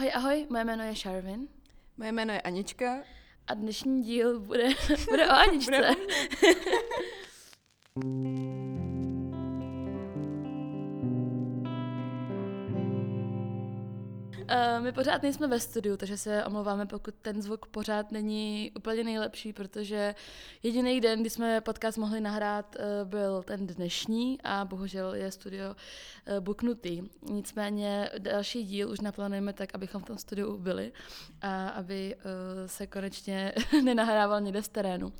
Ahoj, ahoj, moje jméno je Sharvin Moje jméno je Anička. a dnešní díl bude, bude o Aničce. Bude Uh, my pořád nejsme ve studiu, takže se omlouváme, pokud ten zvuk pořád není úplně nejlepší, protože jediný den, kdy jsme podcast mohli nahrát, uh, byl ten dnešní a bohužel je studio uh, buknutý. Nicméně další díl už naplánujeme tak, abychom v tom studiu byli a aby uh, se konečně nenahrával někde z terénu.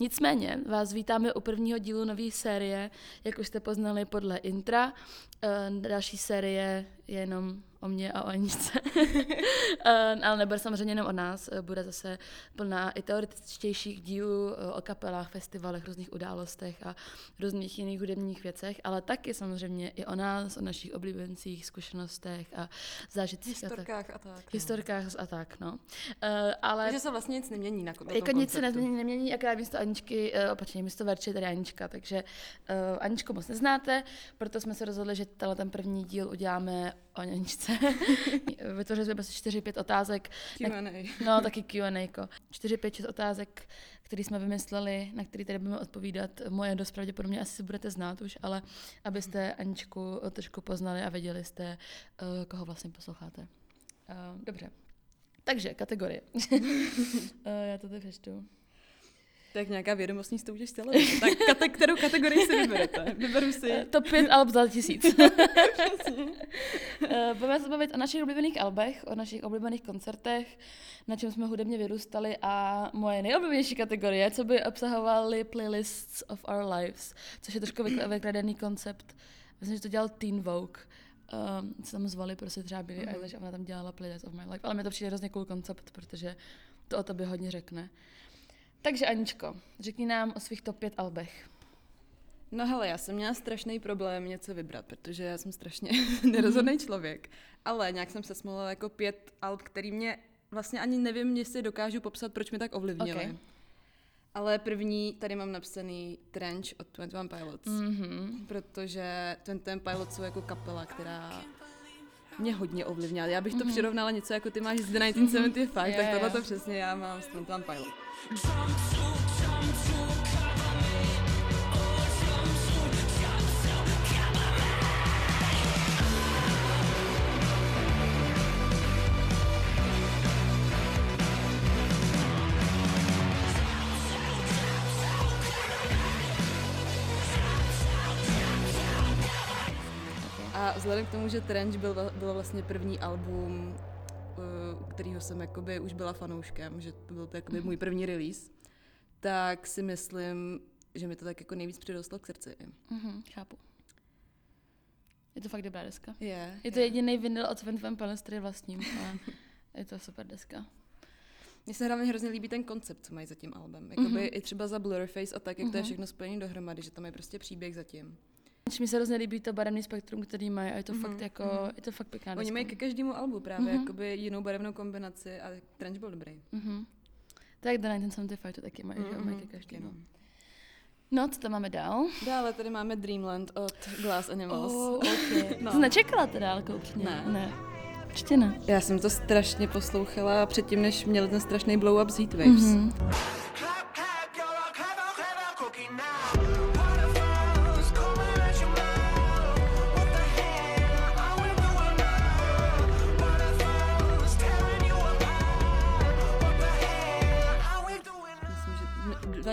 Nicméně vás vítáme u prvního dílu nové série, jak už jste poznali podle intra. Uh, další série je jenom o mě a o Aničce. Eh, ale nebude samozřejmě jenom o nás, eh, bude zase plná i teoretičtějších dílů eh, o kapelách, festivalech, různých událostech a různých jiných hudebních věcech, ale taky samozřejmě i o nás, o našich oblíbencích, zkušenostech a zážitcích. a tak. Historkách a tak. no. Historkách a tak, no. Uh, ale Takže se vlastně nic nemění na, na jako nic se konceptu. nemění, akorát místo Aničky, uh, opačně, místo Verči je tady Anička, takže uh, Aničku moc neznáte, proto jsme se rozhodli, že tenhle ten první díl uděláme o Aničce. Vytvořili jsme prostě 4-5 otázek, Q&A. no taky Q&A, 4-5 otázek, které jsme vymysleli, na které tady budeme odpovídat. Moje dost pravděpodobně asi si budete znát už, ale abyste Aničku trošku poznali a věděli jste, uh, koho vlastně posloucháte. Uh, dobře. Takže, kategorie. uh, já to tady přečtu. Tak nějaká vědomostní soutěž z televize. Tak kate, kterou kategorii si vyberete? Vyberu si. Eh, Top 5 alb za tisíc. Eh, Budeme se bavit o našich oblíbených albech, o našich oblíbených koncertech, na čem jsme hudebně vyrůstali a moje nejoblíbenější kategorie, co by obsahovaly playlists of our lives, což je trošku vykra- vykradený koncept. Myslím, že to dělal Teen Vogue. Um, se tam zvali prostě třeba Billie Mhm. Eilish a ona tam dělala playlist of my life. Ale mi to přijde hrozně cool koncept, protože to o tobě hodně řekne. Takže Aničko, řekni nám o svých top 5 albech. No hele, já jsem měla strašný problém něco vybrat, protože já jsem strašně Mhm. nerozhodný člověk. Ale nějak jsem se smolila jako pět alb, který mě vlastně ani nevím, jestli dokážu popsat, proč mě tak ovlivnili. Ok. Ale první, tady mám napsaný Trench od 21 Pilots. Mhm. protože ten ten Pilot jsou jako kapela, která mě hodně ovlivnila. Já bych to Mhm. přirovnala něco jako ty máš z The 1975, Jo, tak jo. tohle to přesně já mám s ten Pilot. A vzhledem k tomu, že Trench byl, bylo vlastně první album, u kterého jsem jakoby už byla fanouškem, že to byl to jakoby můj první release, tak si myslím, že mi to tak jako nejvíc přirostlo k srdci. Mhm, chápu. Je to fakt dobrá deska. Je. Je to jediný vinyl od Sven Van který vlastním. A je to super deska. Mně se hlavně hrozně líbí ten koncept, co mají za tím albem. Jakoby Mhm. i třeba za Blurface a tak, jak to je Mhm. všechno spojené dohromady, že tam je prostě příběh zatím. Mi se hrozně líbí to barevný spektrum, který mají a je to Mhm, fakt jako, mhm. je to fakt pěkná Oni mají ke každému albu právě Mhm. jakoby jinou barevnou kombinaci a Trench byl dobrý. Mhm. Tak The 1975 to taky mají, že jo, mají ke Mhm, každému. taky, No, co tam máme dál? Dále tady máme Dreamland od Glass Animals. Oh, okay. No. To jsi nečekala teda, ale upřímně. Ne. ne. Ještě ne. Já jsem to strašně poslouchala předtím, než měl ten strašný blow up z Heatwaves. Mhm.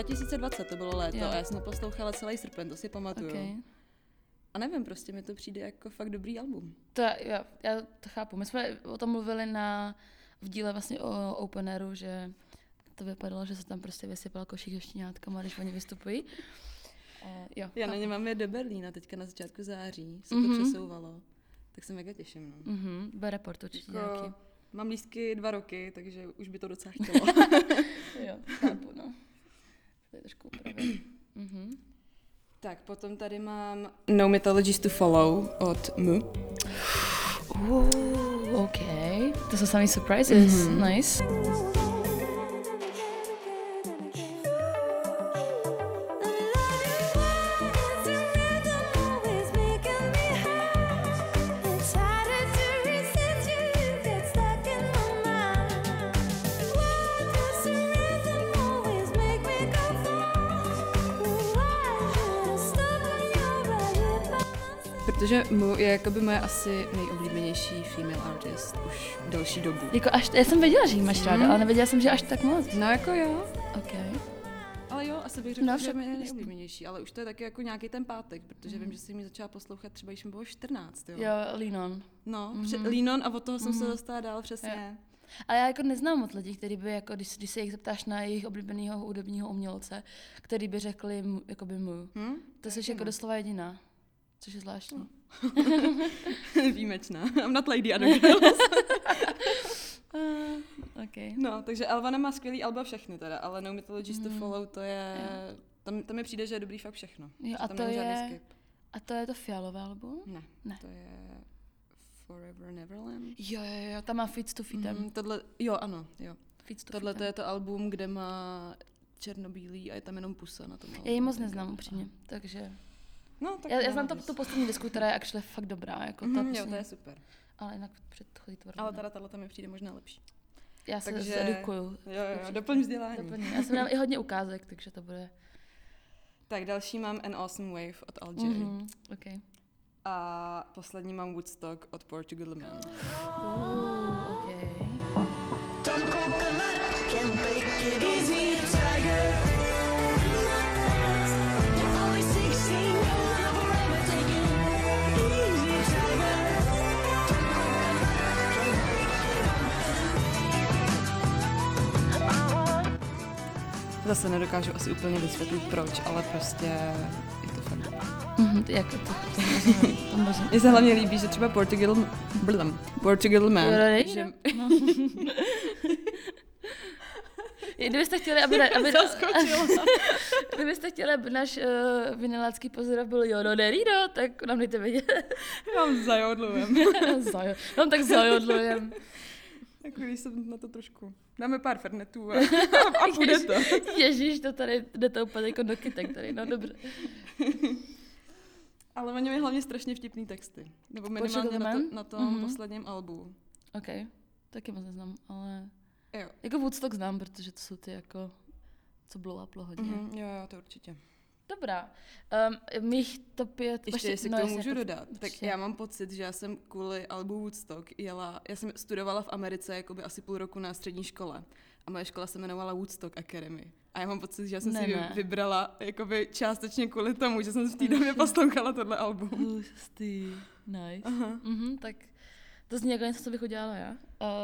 2020 to bylo léto Jo. a já jsem to poslouchala celý srpen, to si pamatuju. Okay. A nevím, prostě mi to přijde jako fakt dobrý album. To, já, já to chápu. My jsme o tom mluvili na, v díle vlastně o Open Airu, že to vypadalo, že se tam prostě vysypal košík se štěňátkama, když oni vystupují. Uh, jo, Já na ně mám je do Berlína teďka na začátku září, se Mhm. to přesouvalo. Tak se mega těším. No. Mhm, bude report určitě Jako, nějaký. mám lístky dva roky, takže už by to docela chtělo. Jo, chápu, no. To je trošku upravit. Mhm. tak, potom tady mám No Mythologies to Follow od M. Uh, OK. To jsou samý surprises. Mhm. Nice. Protože Mu je jakoby moje asi nejoblíbenější female artist už delší dobu. Jako až, já jsem věděla, že jí máš ráda, Mhm. ale nevěděla jsem, že až tak moc. No jako jo. OK. Ale jo, asi bych řekla, No, že je nejoblíbenější, ale už to je taky jako nějaký ten pátek, protože vím, že jsem ji začala poslouchat třeba, když mi bylo 14, jo. Jo, Lean On. No, Mhm. mm-hmm. Linon a od toho jsem se Mhm. dostala dál přesně. Ale já jako neznám moc lidí, kteří by, jako, když, když se jich zeptáš na jejich oblíbeného hudebního umělce, který by řekli jakoby mu. Hm? To jsi jako doslova jediná. Což je zvláštní. Výjimečná. I'm not lady girls. Uh, OK. no, takže Alvana má skvělý alba všechny teda, ale No Mythologies Mhm. to Follow to je... Tam, tam mi přijde, že je dobrý fakt všechno. Jo, a to je-. A to je to fialové album? Ne, Ne. to je Forever Neverland. Jo, jo, jo, tam má Feet to Feetem. Mm, tohle, jo, ano, jo. Feet to Tohle to je to album, kde má černobílý a je tam jenom pusa na tom. Já ji moc neznám upřímně, takže... No, tak Já, já znám to, tu poslední disku, která je actually fakt dobrá, jako ta Mhm, jo, to je super. Ale jinak předchozí tvorba. Ale teda tahle tam mi přijde možná lepší. Já se takže- zedukuju. Jo, jo, jo, doplň vzdělání. Doplním. Já jsem dám i hodně ukázek, takže to bude... Tak další mám An Awesome Wave od Al J. Mhm, okay. A poslední mám Woodstock od Portugal Man. Uh, okay. Don't coconut can make it easy, tiger. Zase nedokážu asi úplně vysvětlit proč, ale prostě je to fakt. Mhm, to- jako to, to. Mně se hlavně líbí, že třeba Portugal, blam, Portugal Man, že, no. Kdybyste chtěli, aby, aby, Zaskočila. kdybyste chtěli, aby náš uh, vynalácký pozdrav byl jo, no, derido, tak nám dejte vědět. mám zajodlujem. Zajo, no tak zajodlujem. Jako když jsem na to trošku, dáme pár fernetů a, a půjde to. Ježíš, to tady jde to úplně jako do kytek tady, no dobře. Ale oni mají hlavně strašně vtipný texty. Nebo minimálně na, to, na tom Mhm. posledním albu. OK, taky moc neznám, ale Jo. jako Woodstock znám, protože to jsou ty jako, co blowuplo hodně. Mm-hmm. Mhm, jo, jo, to určitě. Dobrá, um, mých top 5... Ještě, jestli k tomu můžu jasně, dodat, tak určitě. já mám pocit, že já jsem kvůli albu Woodstock jela, já jsem studovala v Americe jakoby asi půl roku na střední škole a moje škola se jmenovala Woodstock Academy. A já mám pocit, že já jsem Ne, si ne. vybrala jakoby částečně kvůli tomu, že jsem v té době poslouchala tohle album. Hustý, nice. Aha. Mhm, tak to zní jako něco, co bych udělala já.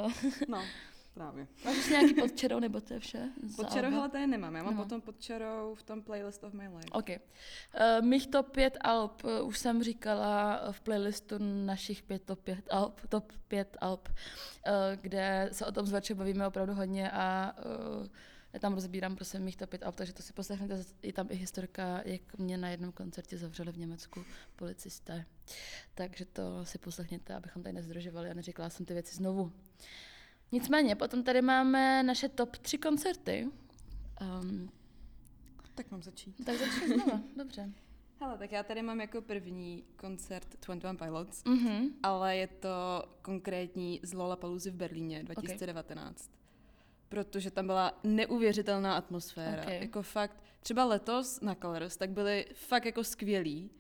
Uh, No, právě. máš nějaký pod čarou, nebo to je vše? Pod čarou, hele, tady nemám. Já mám Nemám. potom pod čarou v tom playlist of my life. OK. Uh, mých top 5 alb uh, už jsem říkala v playlistu našich pět top 5 alb, top 5 alb, uh, kde se o tom s Verče bavíme opravdu hodně a uh, já tam rozbírám prostě mých top 5 alb, takže to si poslechněte. Je tam i historka, jak mě na jednom koncertě zavřeli v Německu policisté. Takže to si poslechněte, abychom tady nezdržovali a neříkala jsem ty věci znovu. Nicméně, potom tady máme naše top 3 koncerty. Um, Tak mám začít. tak začni znova, dobře. Hele, tak já tady mám jako první koncert 21 Pilots, Mhm. ale je to konkrétní z Lollapalooza v Berlíně 2019. Protože tam byla neuvěřitelná atmosféra. Ok. Jako fakt, třeba letos na Colors, tak byly fakt jako skvělý,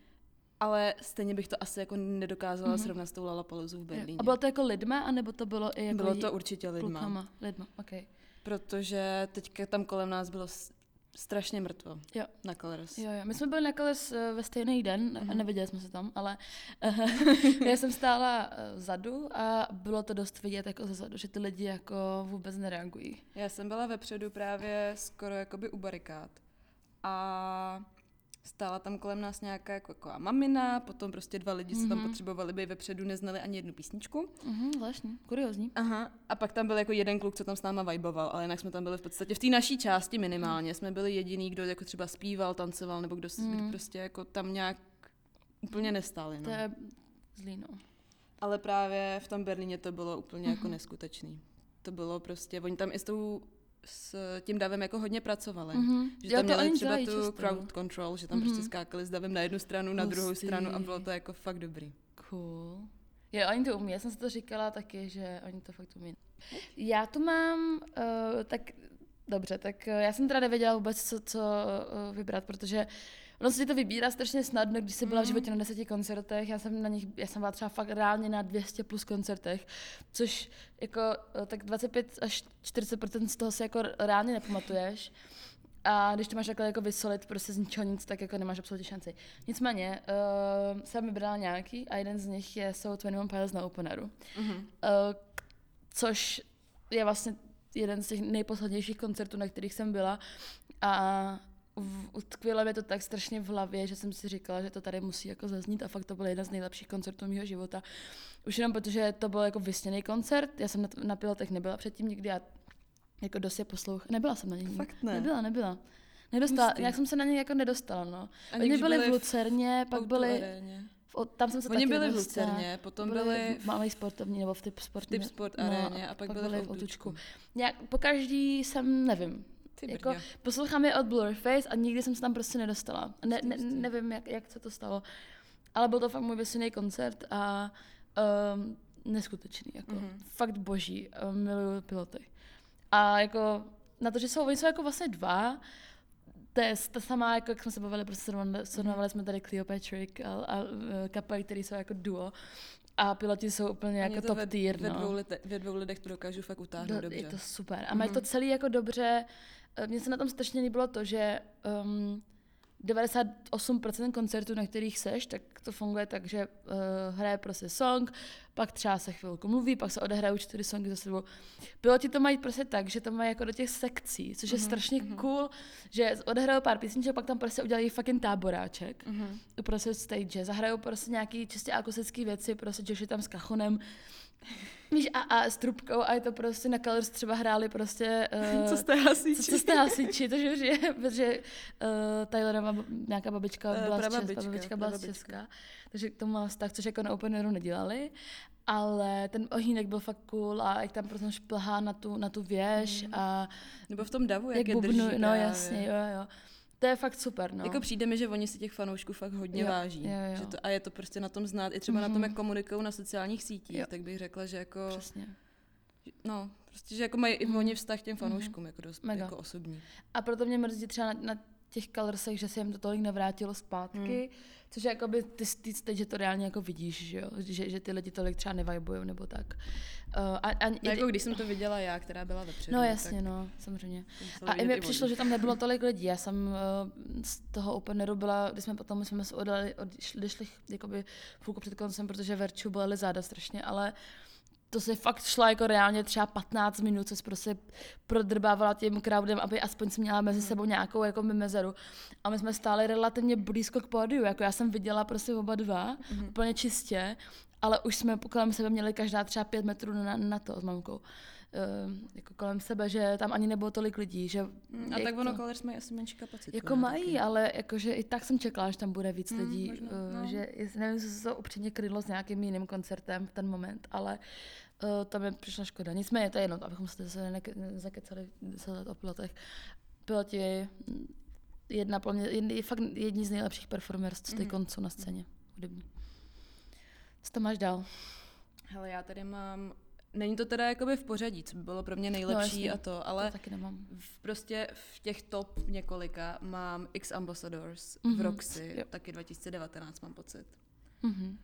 ale stejně bych to asi jako nedokázala Mhm. srovnat s tou Lollapaloozou v Berlíně. A bylo to jako lidma, anebo to bylo i jako bylo to určitě lidma. klukama? Lidma, ok. Protože teďka tam kolem nás bylo strašně mrtvo Jo. na Colors. Jo, jo. My jsme byli na Colors eh, ve stejný den, Mhm. mm-hmm. neviděli jsme se tam, ale eh, já jsem stála vzadu a bylo to dost vidět jako zezadu, že ty lidi jako vůbec nereagují. Já jsem byla vepředu právě skoro jakoby u barikád a stála tam kolem nás nějaká jako, jako mamina, potom prostě dva lidi, co tam Mhm. potřebovali být vepředu, neznali ani jednu písničku. Mhm, zvláštní, kuriozní. Aha. A pak tam byl jako jeden kluk, co tam s náma viboval, ale jinak jsme tam byli v podstatě v té naší části minimálně. Jsme byli jediný, kdo jako třeba zpíval, tancoval, nebo kdo, mm. kdo prostě jako tam nějak úplně nestáli. To No. je zlý, no. Ale právě v tom Berlíně to bylo úplně jako Mhm. neskutečný. To bylo prostě, oni tam i s, tou, s tím davem jako hodně pracovali. Mhm. Že Jo, tam to měli třeba dělají tu často. crowd control, že tam Mhm. prostě skákali s davem na jednu stranu, na druhou Hustý. stranu a bylo to jako fakt dobrý. Cool. Jo, oni to umí. Já jsem si to říkala taky, že oni to fakt umí. Já tu mám, uh, tak dobře, tak uh, já jsem teda nevěděla vůbec, co, co uh, vybrat, protože Ono se ti to vybírá strašně snadno, když jsi byla v Mhm. životě na deseti koncertech. Já jsem na nich, já jsem byla třeba fakt reálně na 200 plus koncertech, což jako eh, tak 25 až 40% z toho si jako reálně nepamatuješ. A když to máš takhle jako vysolit prostě z ničeho nic, tak jako nemáš absolutně šanci. Nicméně, uh, jsem vybrala nějaký a jeden z nich je jsou 21 Pilots na Openeru. Mhm. Uh, což je vlastně jeden z těch nejposlednějších koncertů, na kterých jsem byla. A v- utkvělo mi to tak strašně v hlavě, že jsem si říkala, že to tady musí jako zaznít a fakt to byl jeden z nejlepších koncertů mého života. Už jenom protože to byl jako vysněný koncert, já jsem na, na pilotech nebyla předtím nikdy a jako dost je poslouch. Nebyla jsem na něj. Fakt ne. Nebyla, nebyla. Nedostala, Hustý. nějak jsem se na něj jako nedostala, no. A Oni byli byli v v Lucerně, pak Outu byli, v, tam jsem se Oni byli v. Lucerně, potom byli byli v malé sportovní nebo v typ sport. Typ Sport no, aréně a pak byli v Outučku. Nějak, po každý jsem, nevím, Ty jako, poslouchám je od Blurface a nikdy jsem se tam prostě nedostala. Ne, ne, nevím, jak, jak se to stalo. Ale byl to fakt můj vysněný koncert a um, neskutečný. Jako. Mhm. Mm-hmm. Fakt boží. Um, miluju piloty. A jako na to, že jsou, oni jsou jako vlastně dva, to je ta samá, jako jak jsme se bavili, prostě srovnali, srovnali jsme tady Cleopatrik a, a e, kapely, které jsou jako duo. A piloti jsou úplně Ani jako to top ve, tier, ve, no. dvou lite, ve dvou lidech to dokážu fakt utáhnout Do, dobře. je to super. A mají to celý jako dobře. Eh, Mně se na tom strašně líbilo to, že um, 98% koncertů, na kterých seš, tak to funguje tak, že uh, hraje prostě song, pak třeba se chvilku mluví, pak se odehrají čtyři songy za sebou. Piloti to mají prostě tak, že to mají jako do těch sekcí, což je strašně cool, že odehrajou pár písniček, pak tam prostě udělají fucking táboráček Mhm. uprostřed stage, zahrajou prostě nějaký čistě akustické věci, prostě Josh je tam s kachonem, Víš, a, a s trubkou a je to prostě na Colors třeba hráli prostě... Uh, Co jste hasiči? Co, co jste hasiči, to že už je, protože uh, Tylerova nějaká babička Eh, byla z prababička, Česka, babička byla z prababička. Česka, takže k tomu má vztah, což jako na Openeru nedělali, ale ten ohýnek byl fakt cool a jak tam prostě šplhá na tu, na tu věž Mhm. a Nebo v tom davu, jak, jak je bubnu, drží no právě. jasně, jo, jo. To je fakt super, no. Jako přijde mi, že oni si těch fanoušků fakt hodně Jo, váží. jo, jo. Že to, a je to prostě na tom znát, i třeba na tom, jak komunikují na sociálních sítích, Jo. tak bych řekla, že jako, Přesně. no, prostě, že jako mají i oni vztah k těm fanouškům, jako dost Mega. jako osobní. A proto mě mrzí třeba na, na těch colorsech, že se jim to tolik nevrátilo zpátky, hmm. což je jakoby ty, ty stage to reálně jako vidíš, že, jo? Že, že ty lidi tolik třeba nevibujou nebo tak. Uh, a, a, No, jako když jsem to viděla já, která byla vepředu, no jasně, tak no, samozřejmě. A i mi přišlo, že tam nebylo tolik lidí. Já jsem uh, z toho openeru byla, když jsme potom jsme se odali, odešli, odešli jakoby půlku před koncem, protože Verču bolely záda strašně, ale to se fakt šla jako reálně třeba 15 minut, co jsi prostě prodrbávala tím crowdem, aby aspoň si měla mezi sebou nějakou jako mezeru. A my jsme stáli relativně blízko k pódiu, jako já jsem viděla prostě oba dva, mm-hmm. úplně čistě, ale už jsme kolem sebe měli každá třeba pět metrů na, na to s mamkou. Uh, jako kolem sebe, že tam ani nebylo tolik lidí, že Mm, A tak ono, to- Colors mají asi menší kapacitu. jako ne, mají, ale jakože i tak jsem čekala, že tam bude víc Mm, lidí, možná, uh, no. že nevím, jestli se to upřímně krylo s nějakým jiným koncertem v ten moment, ale uh, to mi přišla škoda. Nicméně to je jedno, abychom se zase nezakecali se o pilotech. Piloti, mm, jedna, mě, jedni, fakt jedni z nejlepších performers, co teď jsou na scéně hudební. Co to máš dál? Hele, já tady mám... Není to teda jakoby v pořadí, co by bylo pro mě nejlepší jasně. a to, Ale... To taky nemám. v, prostě v těch top několika mám X Ambassadors v Mhm, Roxy, jo. taky 2019 mám pocit. Mhm.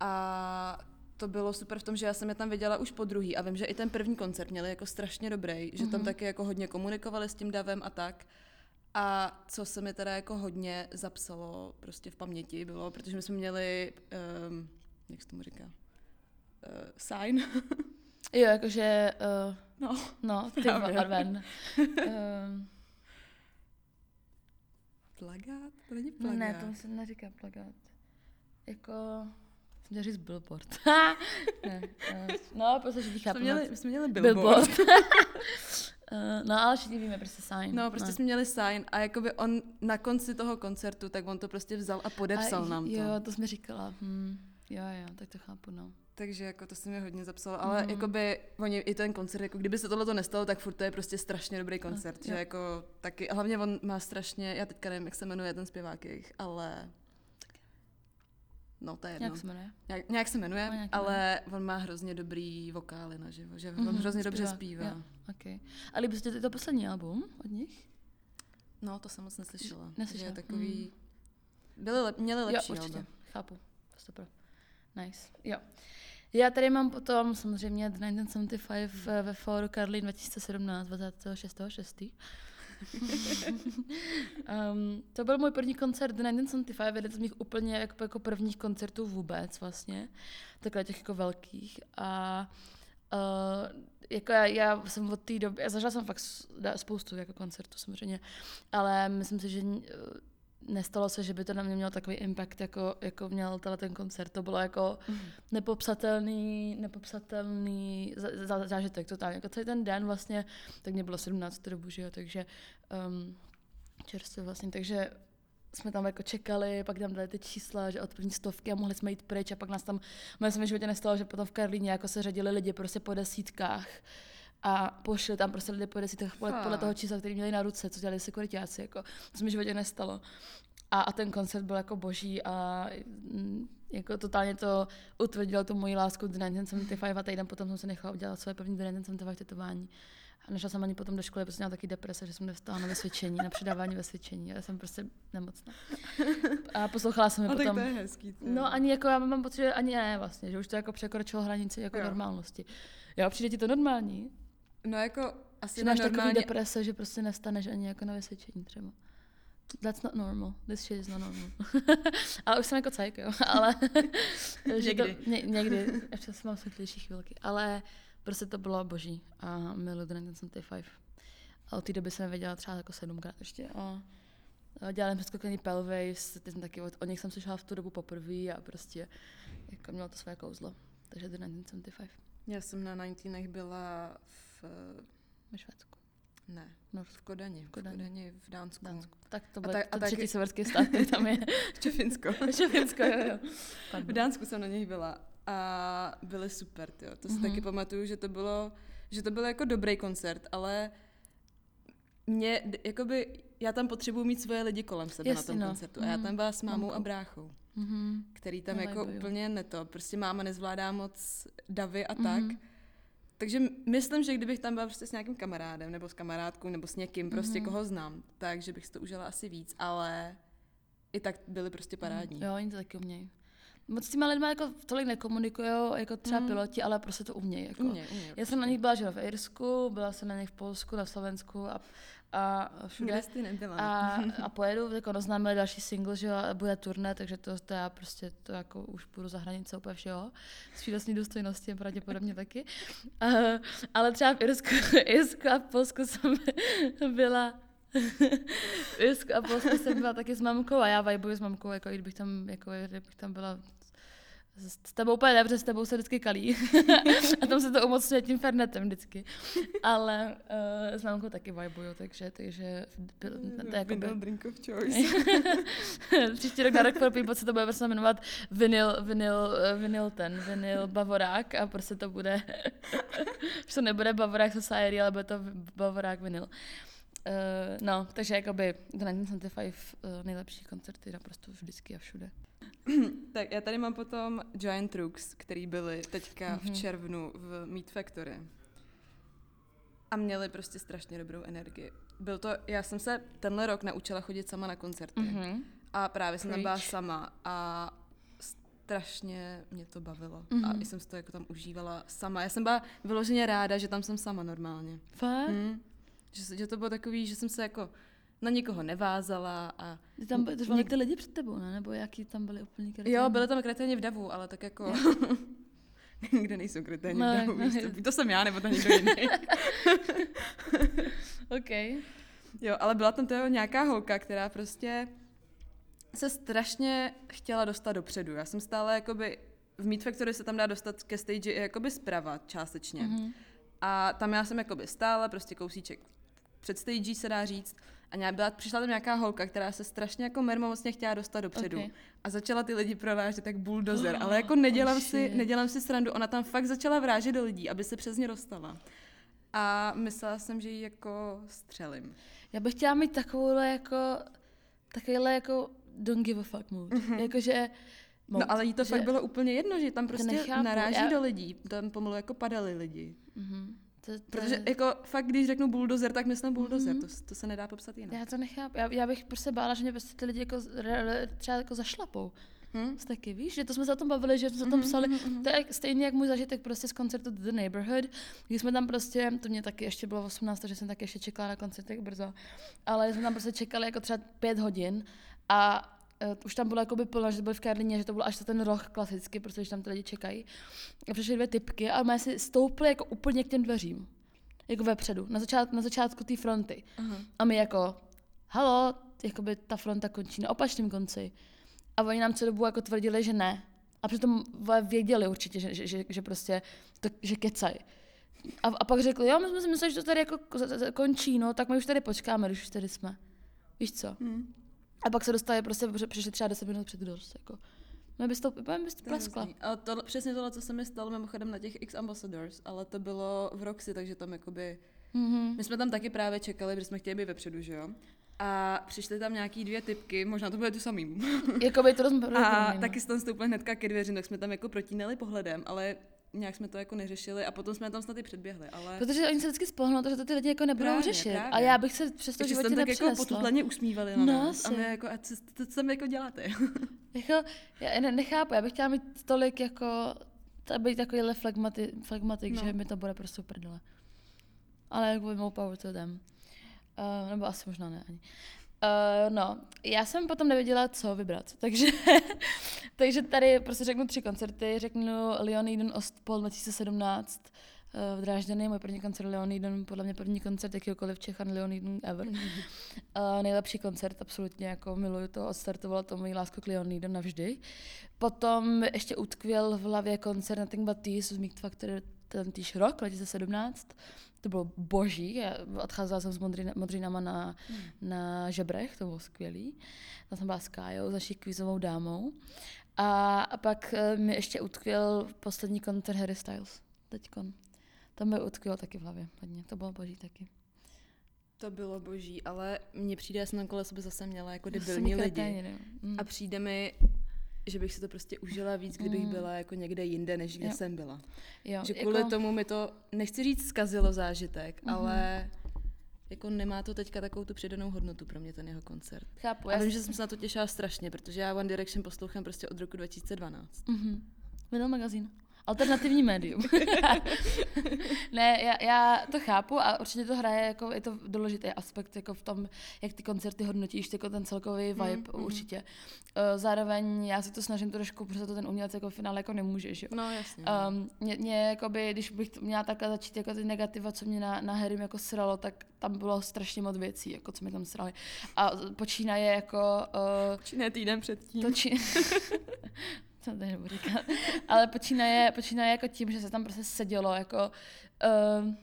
A to bylo super v tom, že já jsem je tam viděla už po druhý a vím, že i ten první koncert měli jako strašně dobrý, že tam taky jako hodně komunikovali s tím davem a tak. A co se mi teda jako hodně zapsalo prostě v paměti bylo, protože my jsme měli, um, jak se tomu říká, uh, sign. Jo, jakože, uh, no, no, ty. Arven. um, plagát? To není No plagát. ne, to se neříká plagát. Jako... Jsem chtěla říct billboard. ne, uh, no, prostě všichni chápeme. jsme měli, my jsme měli billboard. billboard. uh, no, ale všichni víme prostě sign. No, prostě jsme měli sign a jakoby on na konci toho koncertu, tak on to prostě vzal a podepsal a, nám to. Jo, to jsi mi říkala. Hm, jo, jo, tak to chápu, no. Takže jako to se mi hodně zapsalo, ale mm. jakoby oni i ten koncert, jako kdyby se tohle to nestalo, tak furt to je prostě strašně dobrý koncert, že jo. jako taky, a hlavně on má strašně, já teďka nevím, jak se jmenuje ten zpěvák jejich, ale no to je jedno. Jak se jmenuje? Nějak, nějak se jmenuje, Má nějaký ale on má hrozně dobrý vokály naživo, že on Mhm, hrozně dobře zpívá, zpívá. jo. Okay. A líbí se ti to poslední album od nich? No, to jsem moc neslyšela. Neslyšela, Že je takový, byly lep, měli lepší jo, určitě, alba. chápu. Prostě pro. Nice, jo. Já tady mám potom samozřejmě The 1975 ve- ve fóru Karlín 2017, 26.6. um, to byl můj první koncert The 1975, jeden z mých úplně jako, jako prvních koncertů vůbec vlastně, takhle těch jako velkých a uh, jako já, já jsem od té doby, já zažila jsem fakt spoustu jako koncertů samozřejmě, ale myslím si, že nestalo se, že by to na mě mělo takový impact, jako, jako měl tenhle ten koncert. To bylo jako nepopsatelný, nepopsatelný za- zážitek totálně. Jako celý ten den vlastně, tak mě bylo 17 v tu dobu, že jo, takže um, čerstvě vlastně, takže jsme tam jako čekali, pak tam dali ty čísla, že od první stovky a mohli jsme jít pryč a pak nás tam, moje se mi životě nestalo, že potom v Karlíně jako se řadili lidi prostě po desítkách a pošli tam prostě lidi po desítkách podle, podle toho čísla, který měli na ruce, co dělali sekuritáci, jako to se mi v životě nestalo. A, a ten koncert byl jako boží a mm, jako totálně to utvrdilo tu moji lásku do 1975 a týden potom jsem se nechala udělat svoje první 1975 tetování. A nešla jsem ani potom do školy, protože měla taky deprese, že jsem nevstala na vysvědčení, na předávání vysvědčení. Já jsem prostě nemocná. A poslouchala jsem mi A tak potom. to je hezký. ty. No ani jako já mám pocit, že ani ne vlastně, že už to jako překročilo hranici jako Jo. normálnosti. Jo, přijde ti to normální? No jako asi Že máš takový normálně, deprese, že prostě nestaneš ani jako na vysvědčení třeba. That's not normal. This shit is not normal. ale už jsem jako cajk, jo. Ale že to, Někdy. ně, někdy. Ještě jsem mám světlější chvilky. Ale prostě to bylo boží. A miluji ten 75. A od té doby jsem je viděla třeba jako sedmkrát ještě. A a dělali jsme skokaný Pelways, ty jsem taky od, od nich jsem slyšela v tu dobu poprvé a prostě jako mělo to své kouzlo. Takže The 1975 Já jsem na 19 byla v... ve Švédsku. Ne, Norsku. v Kodani. V Kodani. Kodani, v Dánsku. Dánsku. Tak to A byl tak- a ten taky- třetí severský stát, který tam je. Ještě Finsko. Ještě Finsko, jo, jo. V. Dánsku jsem na nich byla a byly super, tyjo. To si Mhm. taky pamatuju, že to bylo, že to byl jako dobrý koncert, ale mě, jakoby, já tam potřebuji mít svoje lidi kolem sebe Jasně, na tom no. koncertu. A já Mhm. tam byla s mámou Mamkou. a bráchou, Mhm. který tam No, jako vibuju. úplně neto. Prostě máma nezvládá moc davy a tak. Takže myslím, že kdybych tam byla prostě s nějakým kamarádem, nebo s kamarádkou, nebo s někým, prostě Mhm. koho znám, takže bych si to užila asi víc, ale i tak byly prostě parádní. Jo, oni to taky umějí. Moc s těma lidma jako tolik nekomunikují, jako třeba Mhm. piloti, ale prostě to umějí. Jako. Uměj, uměj, Já jsem na nich byla že v Irsku, byla jsem na nich v Polsku, na Slovensku a, a všude. Kde jsi nebyla? A, a pojedu, jako oznámili další single, že jo, bude turné, takže to, to já prostě to jako už půjdu za hranice úplně všeho. S vlastní důstojnosti pravděpodobně taky. A, ale třeba v Irsku, Irsku a v Polsku jsem byla Irsku a Polsku jsem byla taky s mamkou a já vibuju s mamkou, jako i kdybych tam, jako, kdybych tam byla s tebou úplně protože s tebou se vždycky kalí. a tam se to umocňuje tím fernetem vždycky. Ale uh, s mámkou taky vibuju, takže, takže byl, to je jako by, drink of choice. Příští rok na for People se to bude prostě jmenovat vinyl, vinyl, eh, vinyl ten, vinyl Bavorák a prostě to bude, už to nebude Bavorák Society, ale bude to Bavorák vinyl. Uh, no, takže jakoby The 1975 uh, nejlepší koncerty naprosto vždycky a všude. tak já tady mám potom Giant Rooks, který byli teďka Mhm. v červnu v Meat Factory. A měli prostě strašně dobrou energii. Byl to, já jsem se tenhle rok naučila chodit sama na koncerty. Mm-hmm. A právě jsem tam byla sama a strašně mě to bavilo. Mhm. A i jsem si to jako tam užívala sama. Já jsem byla vyloženě ráda, že tam jsem sama normálně. Fakt? Hmm. Že, že to bylo takový, že jsem se jako na nikoho nevázala a Ty tam byly, to Něk- ty lidi před tebou, ne? Nebo jaký tam byli úplný kreténi? Jo, byly tam kreténi v davu, ale tak jako... Kde nejsou kreténi No, v davu, no, co? To jsem já, nebo to někdo jiný. OK. jo, ale byla tam toho nějaká holka, která prostě se strašně chtěla dostat dopředu. Já jsem stále jakoby... V Meat Factory se tam dá dostat ke stage i jakoby zprava částečně. Mhm. A tam já jsem jakoby stála, prostě kousíček před stage se dá říct. A nějak byla, přišla tam nějaká holka, která se strašně jako mermomocně chtěla dostat dopředu. Ok. A začala ty lidi provážet jak bulldozer. Ale jako nedělám, Oh, si, nedělám si srandu, ona tam fakt začala vrážet do lidí, aby se přes ně dostala. A myslela jsem, že ji jako střelím. Já bych chtěla mít takovouhle jako, takovýhle jako don't give a fuck mood. Mm-hmm. Jakože, No ale jí to že, fakt bylo úplně jedno, že tam prostě nechápu, naráží já- do lidí. Tam pomalu jako padaly lidi. Mhm. To, to, Protože jako fakt, když řeknu bulldozer, tak myslím bulldozer. Mhm. To, to se nedá popsat jinak. já to nechápu. Já, já bych prostě bála, že mě prostě ty lidi jako třeba jako zašlapou. Hm? Taky, víš, že to jsme se o tom bavili, že jsme se o tom psali. To je stejně jak můj zažitek prostě z koncertu The Neighborhood, když jsme tam prostě, to mě taky ještě bylo 18, takže jsem taky ještě čekala na koncertech brzo, ale jsme tam prostě čekali jako třeba pět hodin a uh, už tam bylo jakoby plno, že to bylo v Karlině, že to bylo až ten roh klasicky, protože tam ty lidi čekají. A přišly dvě typky a my si stoupli jako úplně k těm dveřím. Jako vepředu, na, začát, na začátku té fronty. Aha. A my jako, halo, jakoby ta fronta končí na opačném konci. A oni nám celou dobu jako tvrdili, že ne. A přitom věděli určitě, že, že, že, že prostě, to, že kecaj. A, a pak řekli, jo, my jsme si mysleli, že to tady jako končí, no, tak my už tady počkáme, když už tady jsme. Víš co? Hm. A pak se dostali prostě, přišli třeba 10 minut před dost, jako. My bys to, bys to pleskla. A to, přesně tohle, co se mi stalo mimochodem na těch X Ambassadors, ale to bylo v Roxy, takže tam jakoby... Mhm. My jsme tam taky právě čekali, protože jsme chtěli být vepředu, že jo? A přišly tam nějaký dvě typky, možná to byly tu samý. Jakoby to rozumím. A taky jsme tam stoupili hnedka ke dveřím, tak jsme tam jako protínali pohledem, ale nějak jsme to jako neřešili a potom jsme tam snad i předběhli, ale... Protože oni se vždycky spolhnou, že to ty lidi jako nebudou Právě, řešit. právě. A já bych se přesto v Takže životě tak jako potupleně usmívali na No, nás. A asi. my jako, a co, co, co jako děláte? Jako, já ne, nechápu, já bych chtěla mít tolik jako, to být takovýhle flegmati, flegmatik, No. že mi to bude prostě uprdele. Ale jako more power to them. Uh, nebo asi možná ne ani. Uh, no, já jsem potom nevěděla, co vybrat, takže, takže tady prostě řeknu tři koncerty, řeknu Leoniden Ostpol 2017 uh, v Drážděný, můj první koncert Leoniden, podle mě první koncert jakýkoliv Čechan Leoniden ever. Uh, nejlepší koncert, absolutně, jako miluju to, odstartovalo to moji lásku k Leoniden navždy. Potom ještě utkvěl v hlavě koncert Nothing But Thieves z Meat Factory ten týž rok, 2017. To bylo boží, já odcházela jsem s modrý, modřinama na, na žebrech, to bylo skvělý. Tam jsem byla s Kájou, s naší kvízovou dámou. A, a pak eh, mi ještě utkvěl poslední koncert Harry Styles, teďkon. To mi utkvělo taky v hlavě hodně, to bylo boží taky. To bylo boží, ale mně přijde, já jsem na kole sebe zase měla jako debilní lidi. kreténi, no. Mm. A přijde mi, že bych si to prostě užila víc, kdybych Mm. byla jako někde jinde, než kde Jo. jsem byla. jo, Že kvůli tomu mi to, nechci říct zkazilo zážitek, Mhm. ale jako nemá to teďka takovou tu přidanou hodnotu pro mě ten jeho koncert. Chápu, A já vím, že jsem se na to těšila strašně, protože já One Direction poslouchám prostě od roku 2012. Mhm. Vinyl magazín. Alternativní médium. ne, já, já, to chápu a určitě to hraje, jako je to důležitý aspekt jako v tom, jak ty koncerty hodnotíš, jako ten celkový vibe, mm. určitě. Eh, Zároveň já si to snažím trošku, protože to ten umělec jako v finále jako nemůže, že jo. No jasně. Um, mě, mě, jakoby, když bych měla takhle začít jako ty negativa, co mě na, na Harrym jako sralo, tak tam bylo strašně moc věcí, jako co mi tam srali. A počínaje jako uh, ne týden předtím. to či... to tady nebudu říkat. Ale počínaje, počínaje jako tím, že se tam prostě sedělo, jako, uh,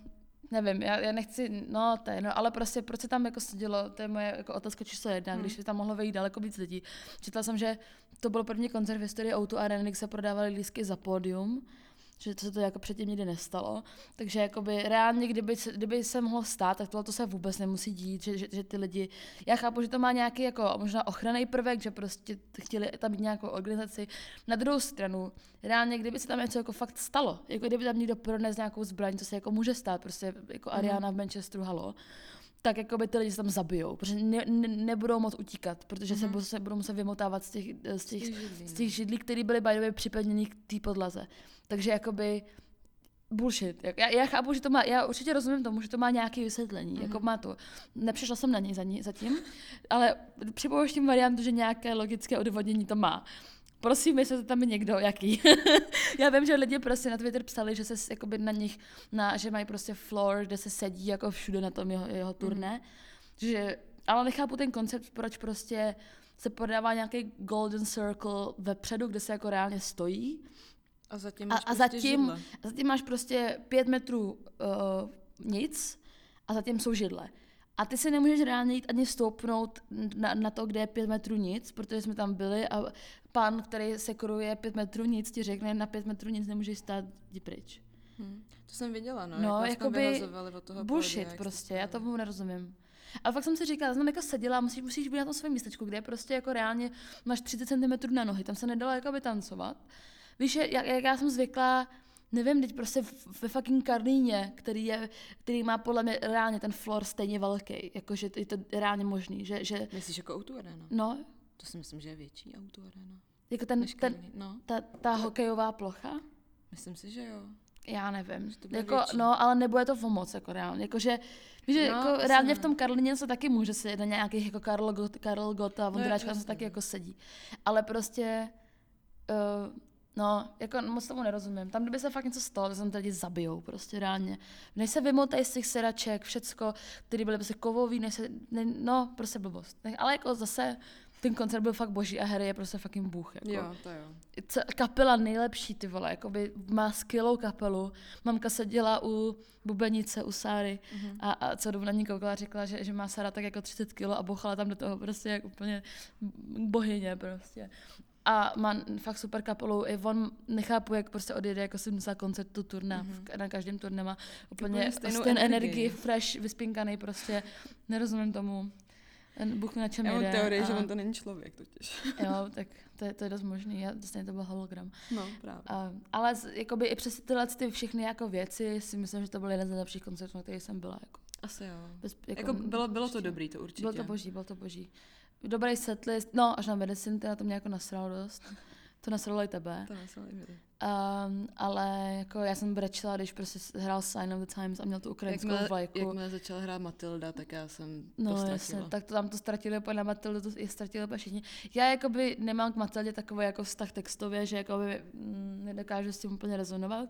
nevím, já, já nechci, no to je, no, ale prostě proč se tam jako sedělo, to je moje jako otázka číslo jedna, Hmm. když by tam mohlo vejít daleko víc lidí. Četla jsem, že to byl první koncert v historii Outu Arena, kdy se prodávaly lístky za pódium, že to se to jako předtím nikdy nestalo. Takže jakoby reálně, kdyby se, kdyby se mohlo stát, tak tohle to se vůbec nemusí dít, že, že, že, ty lidi, já chápu, že to má nějaký jako možná ochranný prvek, že prostě chtěli tam mít nějakou organizaci. Na druhou stranu, reálně, kdyby se tam něco jako fakt stalo, jako kdyby tam někdo prones nějakou zbraň, co se jako může stát, prostě jako Ariana v Manchesteru, halo, tak jako by ty lidi se tam zabijou, protože ne, ne, nebudou moc utíkat, protože se, budou, se budou muset vymotávat z těch, z těch, židlí, z no. těch židlí, které byly by way připevněny k té podlaze. Takže jakoby bullshit. Já, já chápu, že to má, já určitě rozumím tomu, že to má nějaké vysvětlení, jako má to. Nepřišla jsem na něj za ní, zatím, ale připouštím variantu, že nějaké logické odvodnění to má. Prosím, jestli to tam je někdo, jaký. já vím, že lidi prostě na Twitter psali, že se jakoby na nich, na, že mají prostě floor, kde se sedí jako všude na tom jeho, jeho turné. Že, ale nechápu ten koncept, proč prostě se podává nějaký golden circle vepředu, kde se jako reálně stojí. A zatím A, máš a prostě zatím, židle. a zatím máš prostě pět metrů uh, nic a zatím jsou židle. A ty se nemůžeš reálně jít ani stoupnout na, na to, kde je pět metrů nic, protože jsme tam byli a pán, který se koruje pět metrů nic, ti řekne, na pět metrů nic nemůžeš stát, jdi pryč. Hm. To jsem viděla, no. No, jak vás tam jakoby vyhazovali od toho Bullshit jste prostě, já tomu nerozumím. Ale fakt jsem si říkala, jsem jako seděla, musíš, musíš být na tom svém místečku, kde prostě jako reálně máš 30 cm na nohy, tam se nedalo jako by tancovat. Víš, jak, jak já jsem zvyklá nevím, teď prostě ve fucking Karlíně, který, je, který má podle mě reálně ten floor stejně velký, jakože je to reálně možný, že, že Myslíš jako Outu Arena? no, To si myslím, že je větší Outu Arena. jako ten, ten. No, ta, ta hokejová plocha, myslím si, že jo. já nevím. to Jako, větší. no, ale nebude to pomoc, jako reálně. Jakože, víš, že No, jako reálně v tom Karlině se taky může sedět na nějakých jako Karl, Got, Karl Gott a Vondráčka jasně, se taky no. jako sedí. Ale prostě, uh, no, jako moc tomu nerozumím. Tam, kdyby se fakt něco stalo, to se tam ty lidi zabijou, prostě reálně. Než se vymotají z těch sedaček, všecko, který byly prostě kovový, než se, ne, no, prostě blbost. Ne- Ale jako zase, ten koncert byl fakt boží a Harry je prostě fucking bůh. Jako Jo, to jo. co, kapela nejlepší, ty vole, jakoby má skvělou kapelu. Mamka seděla u bubenice, u Sáry Mhm. a, a co dobu na ní koukala, říkala, že, že má Sára tak jako 30 kilo a bouchala tam do toho prostě jak úplně bohyně prostě. A má fakt super kapelu. I on nechápu, jak prostě odjede jako 70 koncertů turné. Mm-hmm. Na každém turné má úplně. Úplně stejnou stejnou energii. energii. fresh, vyspinkaný prostě. Nerozumím tomu. Ten Bůh na čem Já mám jede. teorii, a, že on to není člověk totiž. Jo, tak to je, to je dost možný. Já, stejně to byl hologram. No, právě. A, ale z, jakoby i přes tyhle ty všechny jako věci si myslím, že to byl jeden z nejlepších koncertů, na který jsem byla. Jako, Asi jo. bez, Jako bylo, bylo to určitě. dobrý, to určitě. Bylo to boží, bylo to boží. Dobrý setlist, no až na Medicine, teda to mě jako nasralo dost. To nasralo i tebe. To neslo i mě. Um, ale jako já jsem brečela, když prostě hrál Sign of the Times a měl tu ukrajinskou Jakmile, vlajku. jakmile začala hrát Matilda, tak já jsem to No ztratila. jasně, tak to tam to ztratili úplně na Matildu, to je ztratili úplně všichni. Já jakoby nemám k Matildě takový jako vztah textově, že jakoby mm, nedokážu s tím úplně rezonovat,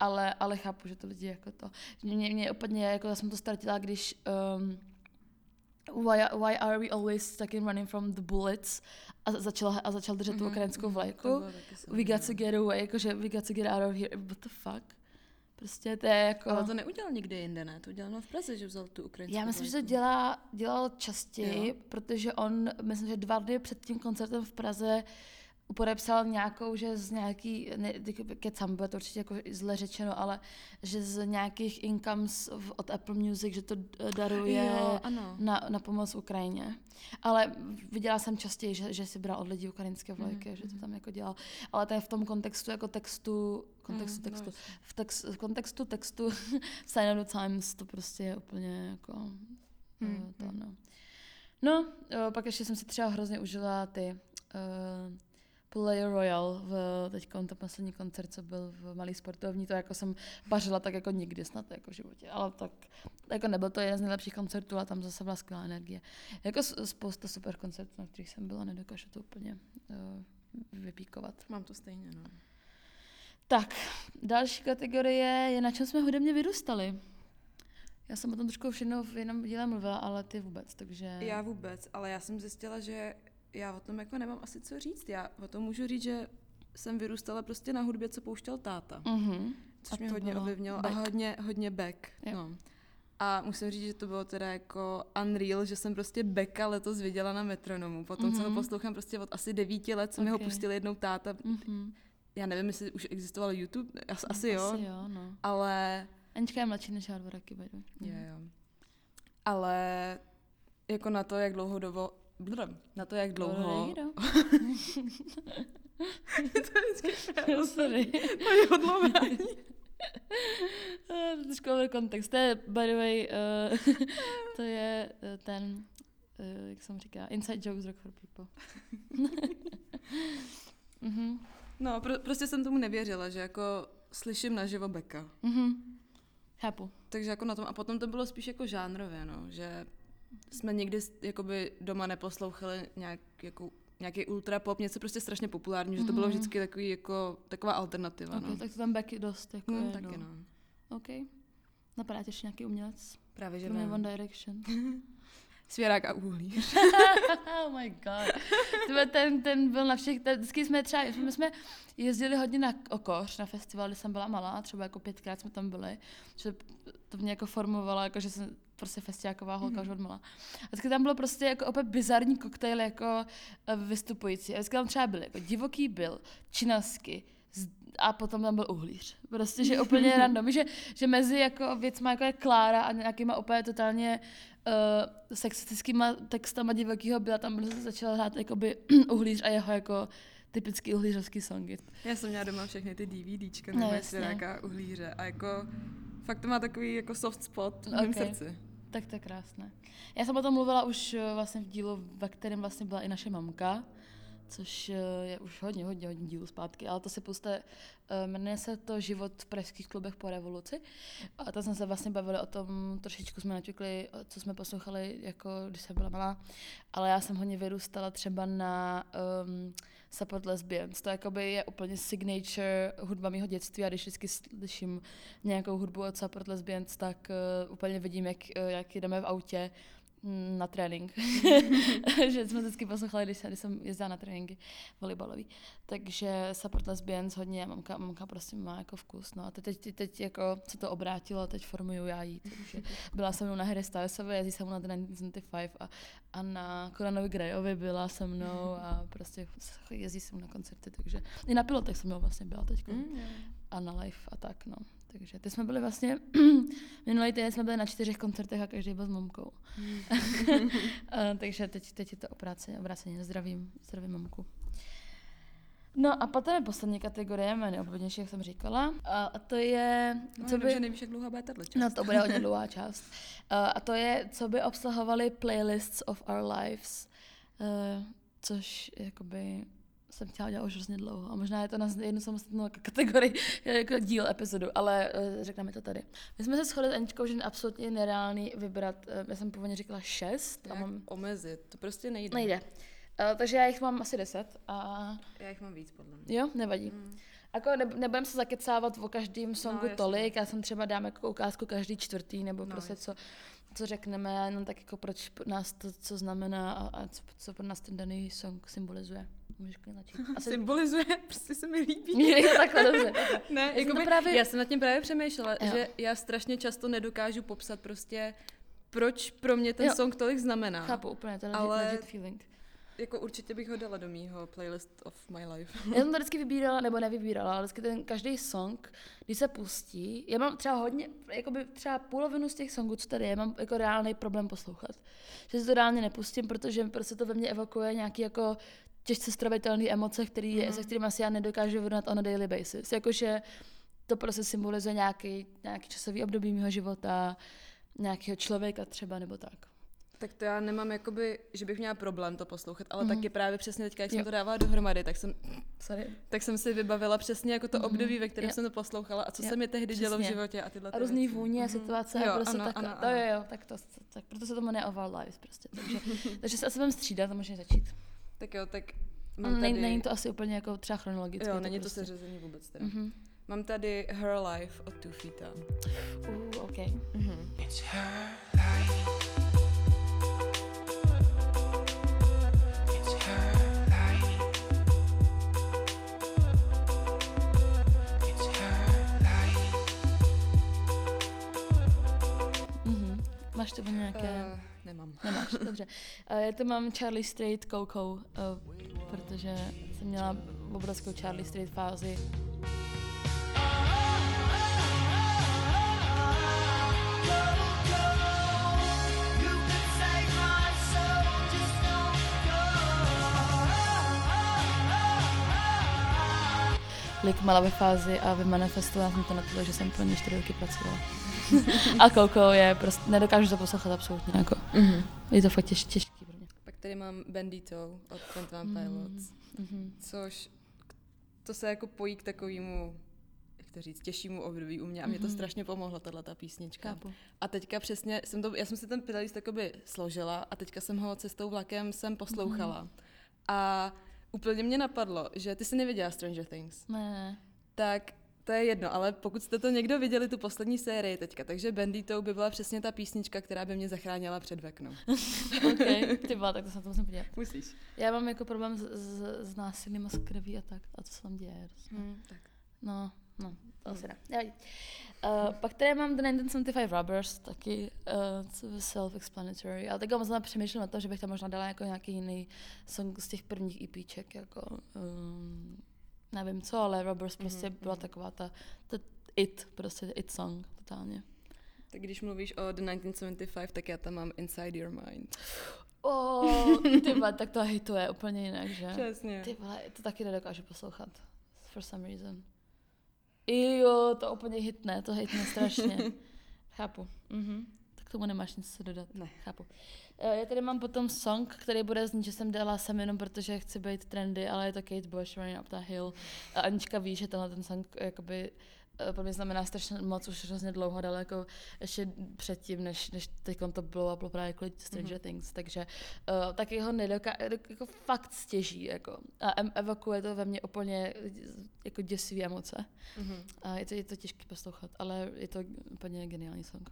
ale, ale chápu, že to lidi jako to. Mě, mě úplně, jako já jsem to ztratila, když um, why, why are we always taking running from the bullets a začal, a začal držet tu Mhm, ukrajinskou mhm, vlajku. We got to get away, jakože we got to get out of here, what the fuck. Prostě to je jako... Ale to neudělal nikde jinde, ne? To udělal v Praze, že vzal tu ukrajinskou Já myslím, že to vlajku. dělá, dělal častěji, Jo. protože on, myslím, že dva dny před tím koncertem v Praze podepsal nějakou, že z nějaký, ne, kecam, bude to určitě jako zle řečeno, ale že z nějakých incomes od Apple Music, že to eh, daruje Jo, ano. na, na pomoc Ukrajině. Ale viděla jsem častěji, že, že si bral od lidí ukrajinské vlajky, Mhm, že to tam jako dělal. Ale to je v tom kontextu jako textu, kontextu Mhm, textu, no, v, text, v kontextu textu Sign of the Times to prostě je úplně jako Hmm, uh, to, no. No, uh, pak ještě jsem si třeba hrozně užila ty uh, Play Royal v teď ten poslední koncert, co byl v Malý sportovní, to jako jsem pařila tak jako nikdy snad jako v životě, ale tak jako nebyl to jeden z nejlepších koncertů a tam zase byla skvělá energie. Jako s- spousta super koncertů, na kterých jsem byla, nedokážu to úplně uh, vypíkovat. Mám to stejně, no. Tak, další kategorie je, na čem jsme hudebně vyrůstali. Já jsem o tom trošku všechno v jiném díle mluvila, ale ty vůbec, takže... Já vůbec, ale já jsem zjistila, že já o tom jako nemám asi co říct. Já o tom můžu říct, že jsem vyrůstala prostě na hudbě, co pouštěl táta. Mhm. Což A mě hodně ovlivnilo. A hodně, hodně back. Jo. No. A musím říct, že to bylo teda jako unreal, že jsem prostě Becka letos viděla na metronomu. Potom, mm-hmm. co ho Mhm. poslouchám prostě od asi devíti let, co mi ho pustil jednou táta. Mhm. Já nevím, jestli už existoval YouTube, asi, asi jo, Asi jo, no. ale... Anička je mladší než já dva roky, by the way. Jo, jo. Ale jako na to, jak dlouho dovo... Blum, na to, jak dlouho... No, Sorry. to je odlování. Eh, Trošku over kontext. To je, by the way, uh, to je uh, ten, uh, jak jsem říká, inside jokes rock for people. mhm. No, pro, prostě jsem tomu nevěřila, že jako slyším naživo Becka. Mhm. Chápu. Takže jako na tom, a potom to bylo spíš jako žánrově, no, že jsme nikdy s- jakoby doma neposlouchali nějak, jako, nějaký ultra pop, něco prostě strašně populární, že to bylo Mhm. vždycky takový jako, taková alternativa, Okay, no. tak to tam backy dost, jako Hmm, je, taky no. no. OK. Napadá tě ještě nějaký umělec? Právě, že ne. One Direction. Svěrák a uhlí. oh my god. Tyhle, ten, ten byl na všech, ten, vždycky jsme třeba, my jsme jezdili hodně na Okoř, na festival, kdy jsem byla malá, třeba jako pětkrát jsme tam byli, že to mě jako formovalo, jako že jsem prostě festiáková holka Mhm. už od malá. A vždycky tam bylo prostě jako opět bizarní koktejl jako eh, vystupující. A vždycky tam třeba byly jako divoký byl, činasky, a potom tam byl uhlíř. Prostě, že úplně random. Že, že mezi jako věcma, jako je Klára a nějakýma úplně totálně uh, sexistickýma textama divokýho byla, tam byl- začala hrát jakoby uhlíř a jeho jako typický uhlířovský songy. Já jsem měla doma všechny ty DVDčka, No, nebo jasně. jestli nějaká uhlíře a jako fakt to má takový jako soft spot v mém Ok. srdci. Tak to je krásné. Já jsem o tom mluvila už eh, vlastně v dílu, ve kterém vlastně byla i naše mamka, což eh, je už hodně, hodně, hodně dílů zpátky, ale to si puste, eh, jmenuje se to Život v pražských klubech po revoluci. A tam jsme se vlastně bavili o tom, trošičku jsme naťukli, co jsme poslouchali, jako když jsem byla malá, ale já jsem hodně vyrůstala třeba na um, Support Lesbians. To jakoby je úplně signature hudba mého dětství a když vždycky slyším nějakou hudbu od Support Lesbians, tak uh, úplně vidím, jak, uh, jak jdeme v autě na trénink. že jsme vždycky poslouchali, když, jsem- když jsem jezdila na tréninky volejbalový. Takže Support Lesbians hodně, mamka, mamka prostě má jako vkus. No a teď, teď, teď jako se to obrátilo, teď formuju já jí. Takže byla se mnou na Harry Stylesové, jezdí se mnou na The 1975 a, a na Conanovi Grayovi byla se mnou a prostě jezdí se mnou na koncerty, takže i na pilotech jsem mnou vlastně byla teď Mm, a na live a tak, no. Takže ty jsme byli vlastně, minulý týden jsme byli na čtyřech koncertech a každý byl s mamkou. a, takže teď, teď je to obráceně, obráceně. Zdravím, zdravím mamku. No a potom je poslední kategorie, jmény obvodnější, jak jsem říkala. A, to je, No, co by... že nevíš, jak dlouhá bude tato část. No to bude hodně dlouhá část. A to je, co by obsahovaly playlists of our lives, uh, což jakoby jsem chtěla dělat už hrozně dlouho. A možná je to na jednu samostatnou kategorii, jako díl epizodu, ale uh, řekneme to tady. My jsme se shodli s Aničkou, že je absolutně nereálný vybrat, uh, já jsem původně říkala šest a Jak mám... omezit, to prostě nejde. Nejde. Uh, takže já jich mám asi deset a Já jich mám víc, podle mě. jo, nevadí. Mm. Jako ne, nebudem se zakecávat o každém songu jasně. tolik, já jsem třeba dám jako ukázku každý čtvrtý, nebo No, prostě co, co řekneme, a jenom tak jako proč nás to, co znamená a, a co, co pro nás ten daný song symbolizuje. Můžeš klidně začít. Asi... Symbolizuje, prostě se mi líbí. Jo, takhle, dobře. Ne, Já jsem jakoby, to právě- já jsem nad tím právě přemýšlela, Jo. že já strašně často nedokážu popsat prostě, proč pro mě ten Jo. song tolik znamená. Chápu úplně, to je Ale- legit feeling. Jako určitě bych ho dala do mýho playlist of my life. Já jsem to vždycky vybírala, nebo nevybírala, ale vždycky ten každý song, když se pustí, já mám třeba hodně, jakoby třeba polovinu z těch songů, co tady je, mám jako reálný problém poslouchat. Že si to reálně nepustím, protože prostě to ve mně evokuje nějaký jako těžce stravitelné emoce, který, mm. se kterými asi já nedokážu vyrovnat on a daily basis. Jakože to prostě symbolizuje nějaký, nějaký časový období mého života, nějakého člověka třeba, nebo tak. Tak to já nemám jakoby, že bych měla problém to poslouchat, ale Mhm. taky právě přesně teďka, jak jsem Jo. to dávala dohromady, tak jsem, Sorry. tak jsem si vybavila přesně jako to Mhm. období, ve kterém Jo. jsem to poslouchala a co Jo, se mi tehdy dělo v přesně. životě a tyhle A ty různý vůně, Mhm. situace Jo, a prostě ano, takhle. ano, To ano. jo, tak, to, tak proto se to jmenuje Lives prostě. Takže, takže se asi budeme střídat a můžeme začít. Tak jo, tak Mám tady... Není to asi úplně jako třeba chronologicky. jo, není to prostě. seřazení vůbec teda. Mhm. Mám tady Her Life od Two Feeta. Uh, OK. Mhm. It's her life. It's her life. It's her life. Mhm. Máš to nějaké... Uh, nemám. Nemáš, dobře. Uh, já to mám Charlie Straight Coco, uh, protože jsem měla obrovskou Charlie Straight fázi. Lik mala ve fázi a vymanifestovala jsem to na to, že jsem pro ně čtyři roky pracovala. A Coco je prostě, nedokážu to poslouchat absolutně, jako. Mhm. Je to fakt těž, těžký pro mě. Pak tady mám Bandito od Twenty One Mhm. Pilots, Mhm. což to se jako pojí k takovému jak to říct, těžšímu období u mě a mě to Mhm. strašně pomohlo, tahle ta písnička. Chápu. A teďka přesně, jsem to, já jsem si ten playlist jakoby složila a teďka jsem ho cestou vlakem jsem poslouchala. A úplně mě napadlo, že ty jsi neviděla Stranger Things. Ne, ne. Tak to je jedno, ale pokud jste to někdo viděli, tu poslední sérii teďka, takže Bandito by byla přesně ta písnička, která by mě zachránila před veknou. OK, ty byla, tak to se na to musím podívat. Musíš. Já mám jako problém s, s, s násilím a s krví a tak. A co se tam děje? Prostě. Hmm, tak. No, no, to asi ne. Uh, pak tady mám The 1975 Robbers, taky uh, self-explanatory, ale tak možná přemýšlím na to, že bych tam možná dala jako nějaký jiný song z těch prvních EPček, jako um, nevím co, ale Robbers prostě Mhm, byla mhm. taková ta, ta it, prostě it song, totálně. Tak když mluvíš o The 1975, tak já tam mám Inside Your Mind. Oh, ty vole, tak to hituje úplně jinak, že? Přesně. Ty vole, to taky nedokážu poslouchat. For some reason. Jo, to úplně hitne, to hitne strašně. Chápu. Mhm. Tak tomu nemáš nic co dodat. Ne. Chápu. Eh, Já tady mám potom song, který bude znít, že jsem dala sem jenom protože chci být trendy, ale je to Kate Bush, Running Up the Hill. A Anička ví, že tenhle ten song jakoby eh, pro mě znamená strašně moc, už hrozně dlouho, daleko ještě předtím, než, než teď to bylo, bylo právě kvůli Stranger mm-hmm. Things, takže uh, taky ho nedoká, jako fakt stěží, jako. A em- evokuje to ve mně úplně jako děsivý emoce. Mhm. A je to, je to těžké poslouchat, ale je to úplně geniální song.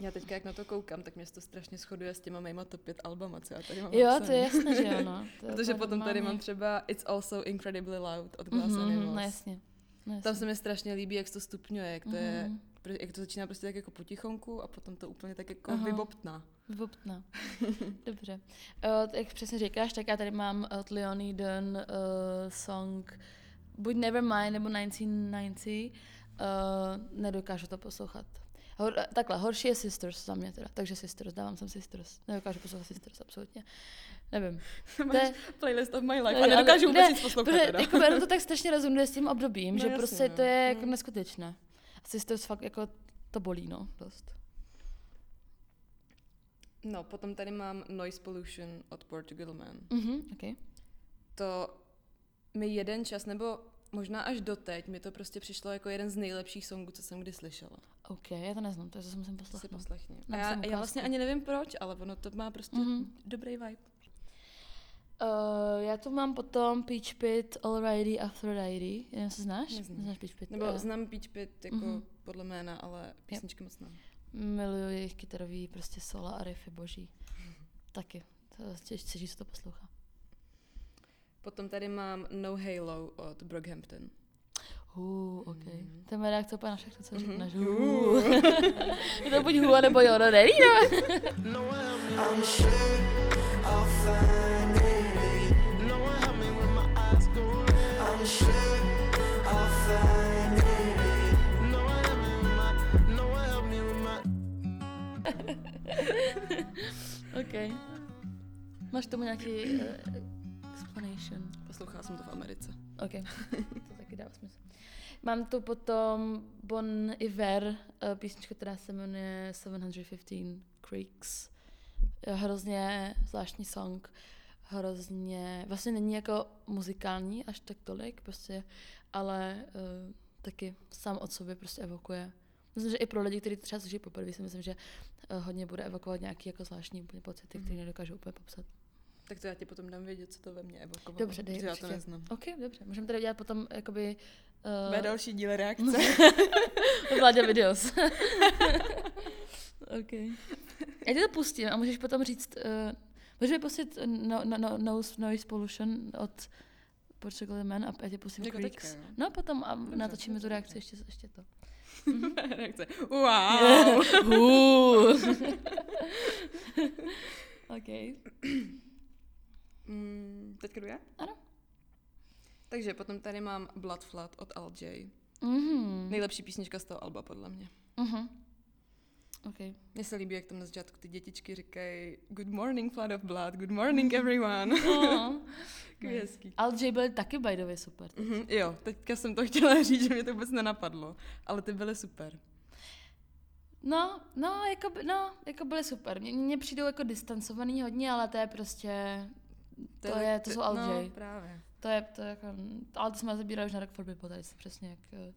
Já teďka, jak na to koukám, tak mě se to strašně shoduje s těma mýma top 5 albama, co já tady mám Jo, napsaný. to je jasné, že no. Je Protože potom tady mám třeba It's Also Incredibly Loud od Glass Mhm, Animals. No jasně. No, jasně. Tam se mi strašně líbí, jak se to stupňuje, jak to je, Mhm. pr- jak to začíná prostě tak jako potichonku a potom to úplně tak jako Aha. vybobtná. Voptná. Dobře. Uh, jak přesně říkáš, tak já tady mám od Leonie Dunn uh, song buď Nevermind nebo 1990. Uh, nedokážu to poslouchat. Hor, takhle, horší je Sisters za mě teda, takže Sisters, dávám sem Sisters. Nedokážu poslouchat Sisters, absolutně. Nevím. To je, Playlist of my life No, a ale- nedokážu vůbec ne, nic poslouchat protože, teda. jako, to tak strašně rezonuje s tím obdobím, No že jasně, prostě no. to je jako Mm. neskutečné. A Sisters fakt jako to bolí, no, dost. No, potom tady mám Noise Pollution od Portugal Man. Mhm, okay. To mi jeden čas, nebo možná až doteď, mi to prostě přišlo jako jeden z nejlepších songů, co jsem kdy slyšela. OK, já to neznám, to je, to musím To si poslechni. A já, já vlastně ani nevím proč, ale ono to má prostě Mhm. dobrý vibe. Uh, já tu mám potom Peach Pit, Alrighty, Aphrodite. Jenom se znáš? Neznám. Neznáš Peach Pit? Nebo Eh, znám Peach Pit jako Mhm. podle jména, ale písničky moc ne. Miluju jejich kytarový prostě sola a riffy boží. Taky. To těž, těží se to poslouchá. Potom tady mám No Halo od Brockhampton. Uh, OK. Mhm. To je moje reakce úplně na všechno, co Mhm. řekneš. Uh. Uh. je to buď hu, nebo jo, no neví, no. OK. Máš tomu nějaký uh? Poslouchala jsem to v Americe. OK, to taky dává smysl. Mám tu potom Bon Iver, eh, písnička, která se jmenuje 715 Creeks. Je hrozně zvláštní song, hrozně, vlastně není jako muzikální až tak tolik, prostě, ale uh, taky sám od sobě prostě evokuje. Myslím, že i pro lidi, kteří to třeba slyší poprvé, si myslím, že hodně bude evokovat nějaký jako zvláštní pocity, které nedokážu úplně popsat. Tak to já ti potom dám vědět, co to ve mně evokovalo. Dobře, dej, já to neznám. OK, dobře. Můžeme tady dělat potom jakoby... Bude Uh, další díl reakce. Vládě videos. OK. Já ti to pustím a můžeš potom říct... Uh, můžeš mi pustit no, no, no, Noise, noise Pollution od Portugal Man a já ti pustím Jako Creeks. teďka, jo? no potom a Dobře, natočíme dobře, tu reakci ještě, ještě to. reakce. Wow! Uh. OK. Mm, teďka jdu já? Ano. Takže potom tady mám Blood Flood od Al J. Mhm. Nejlepší písnička z toho alba, podle mě. Mhm. OK. Mně se líbí, jak tam na začátku ty dětičky říkají Good morning, flood of blood, good morning, everyone. Oh. Takový hezký. Al J byl taky by the way super. Mhm, jo, teďka jsem to chtěla říct, že mě to vůbec nenapadlo, ale ty byly super. No, no, jako, by- no, jako byly super. Mně, mně přijdou jako distancovaný hodně, ale to je prostě, to, je, to jsou Al No, právě. To je, to je jako, ale to jsme zabírali už na Rock for People, tady se přesně jak, eh,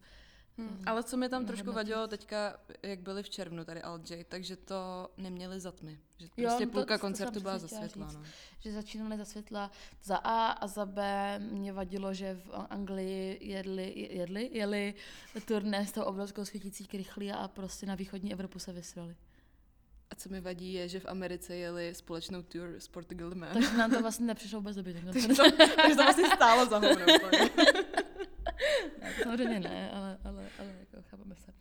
Hm. Ale co mi tam trošku vadilo teďka, jak byli v červnu tady Al J, takže to neměli za tmy. Že Jo, prostě no to- půlka to koncertu byla přesně chtěla zasvětlá. říct. No. že začínali za světla za A a za B mě vadilo, že v Anglii jedli, jedli, jeli turné s tou obrovskou svítící krychlí a prostě na východní Evropu se vysrali. A co mi vadí je, že v Americe jeli společnou tour s Portugal Man. Takže nám to vlastně nepřišlo vůbec ten takže, to, takže to vlastně stálo za hovno. Ne, Samozřejmě ne, ale, ale, ale jako chápeme se.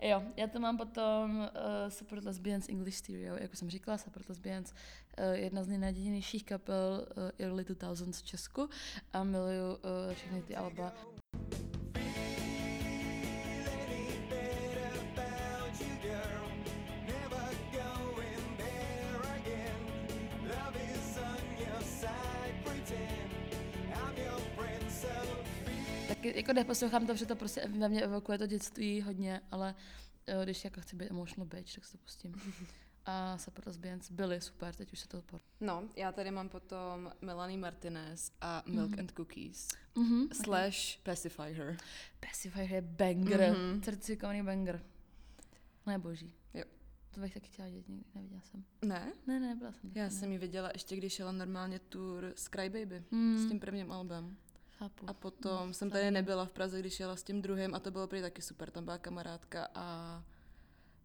Jo, já to mám potom uh, Support Lesbians English Stereo, jako jsem říkala, Support Lesbians, uh, jedna z nejnadějnějších kapel uh, early 2000s v Česku a miluju uh, všechny ty alba. Taky, jako neposlouchám to, protože to prostě ve mně evokuje to dětství hodně, ale eh, když jako chci být emotional bitch, tak si to pustím. A Separate Lesbians byly super, teď už se to odpor. No, já tady mám potom Melanie Martinez a Milk and Cookies. Mhm. Slash Pacify Her. Pacifier je banger, Mhm. mm-hmm. certifikovaný banger. Ne boží. Jo. To bych taky chtěla dělat někdy, neviděla jsem. Ne? Ne, ne, nebyla jsem. Já taky, jsem ji viděla ještě, když jela normálně tour s Crybaby. Hmm. S tím prvním albem. Chápu. A potom jsem tady nebyla v Praze, když jela s tím druhým a to bylo prý taky super. Tam byla kamarádka a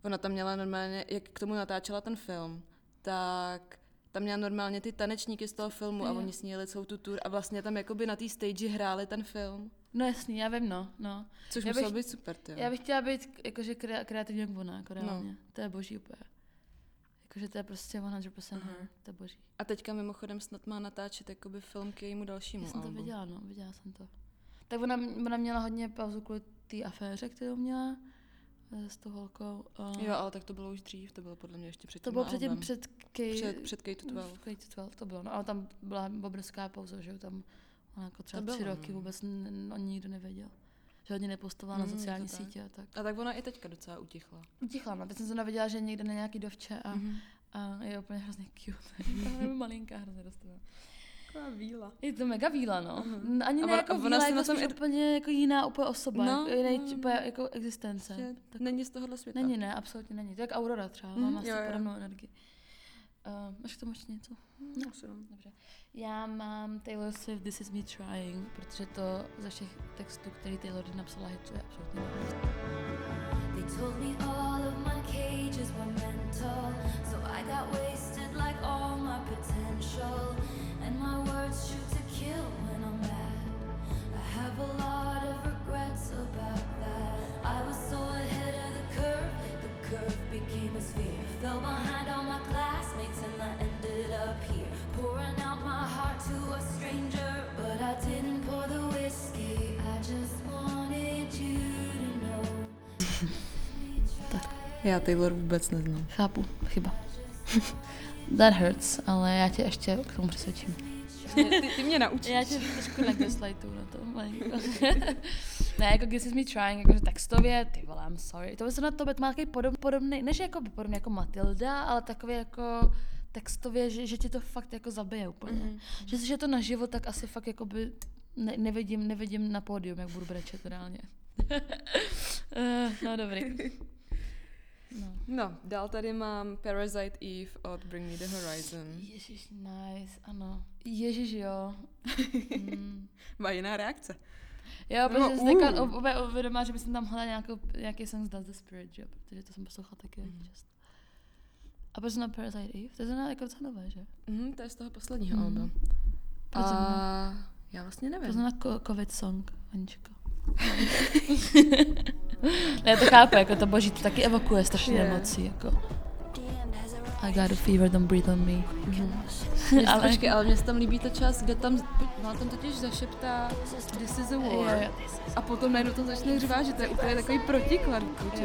ona tam měla normálně, jak k tomu natáčela ten film, tak tam měla normálně ty tanečníky z toho filmu a oni s ní jeli celou tu tour a vlastně tam jakoby na té stage hráli ten film. No jasný, já vím, no. no. Což Já muselo bych- být super, ty. Já bych chtěla být jakože krea- kreativní jak ona, jako No. reálně. To je boží úplně. Jakože to je prostě 100% Mhm. her, to je boží. A teďka mimochodem snad má natáčet jakoby film k jejímu dalšímu Já jsem to albu. viděla, no, viděla jsem to. Tak ona, ona měla hodně pauzu kvůli té aféře, kterou měla eh, s tou holkou. Uh, Jo, ale tak to bylo už dřív, to bylo podle mě ještě před to bylo předtím před Kate, před, před Kate 12. Kate 12 to bylo, no, ale tam byla obrovská pauza, že jo, tam ona jako třeba To bylo, tři roky no. vůbec n- n- o ní nikdo nevěděl. Že hodně nepostovala na Mm, je to sociální tak. sítě a tak. A tak ona i teďka docela utichla. Utichla, no, teď jsem se viděla, že někde na nějaký dovče a, Mhm. a je úplně hrozně cute. je malinká, hrozně dostala. Taková víla. Je to mega víla, no. Mhm. Ani A ne ona- jako a víla, jako na tom úplně jako jiná úplně osoba. No, jako jiný, no, úplně no. jako existence. Že Tak, není z tohohle světa. není, ne, absolutně není. To je jak Aurora třeba, mm, má asi jo, jo. podobnou energii. Uh, máš k tomu ještě něco? No, asi jo. Dobře. Já mám Taylor Swift This Is Me Trying, protože to ze všech textů, který Taylor napsala, hituje absolutně nejvíc. They told me all of my cages were mental, so I got wasted like all my potential. And my words shoot to kill when I'm mad. I have a lot of regrets about that. I was so ahead of the curve, the curve became a sphere. Fell behind all my classmates Já Taylor vůbec neznám. Chápu, chyba. That hurts, ale já tě ještě k tomu přesvědčím. Ty, ty mě naučíš. Já tě trošku nagaslightuju na to, ne, jako This is me trying, jakože textově, ty vole, I'm sorry. To by se na to má takový podob, podobný, než jako podobný jako Matilda, ale takový jako textově, že, že ti to fakt jako zabije úplně. Mhm. Mm-hmm. Že když je to naživo, tak asi fakt jako by ne, nevidím, nevidím na pódium, jak budu brečet reálně. Eh, no dobrý. No. No, dál tady mám Parasite Eve od Bring Me The Horizon. Ježíš, nice, ano. Ježíš, jo. Mm. Má jiná reakce. Jo, Nebo, protože jsem teďka uh. úplně uvědomila, že bych tam hledala nějakou, nějaký song z Does the Spirit, jo, protože to jsem poslouchala taky hodně často. A proč na Parasite Eve? To je zrovna jako docela nové, že? Mhm, to je z toho posledního Mhm. alba. Proč A já vlastně To nevím. znamená ko- covid song, Aničko. ne, to chápu, jako to boží, to taky evokuje strašně Je. emocí, jako. I got a fever, don't breathe on me. Mně ale-. Počkej, ale mně se tam líbí ta část, kde tam, ona tam totiž zašeptá This is a war. jo, A potom najednou to začne řvát, že to je úplně takový protiklad vůči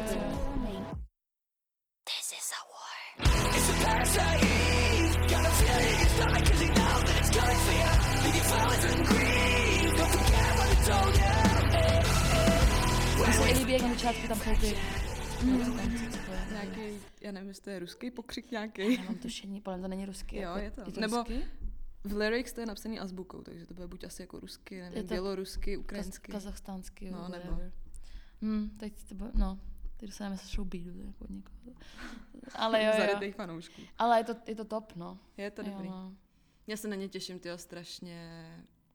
Nějaký, já nevím, jestli to je ruský pokřik nějaký. Já mám tušení, podle to není ruský. Jo, jako, je to. Je to Nebo- ruský? V lyrics to je napsaný azbukou, takže to bude buď asi jako rusky, nevím, Je to bělorusky, Kaz- ukrajinsky. kazachstánský, No, no, nebo- nebo. Hm, teď to bude, no, teď se showbeatu, jako od někoho. Ale jo, jo. Fanoušků. Ale je to, je to top, no. Je to jo, dobrý. no. Já se na ně těším, tyjo, strašně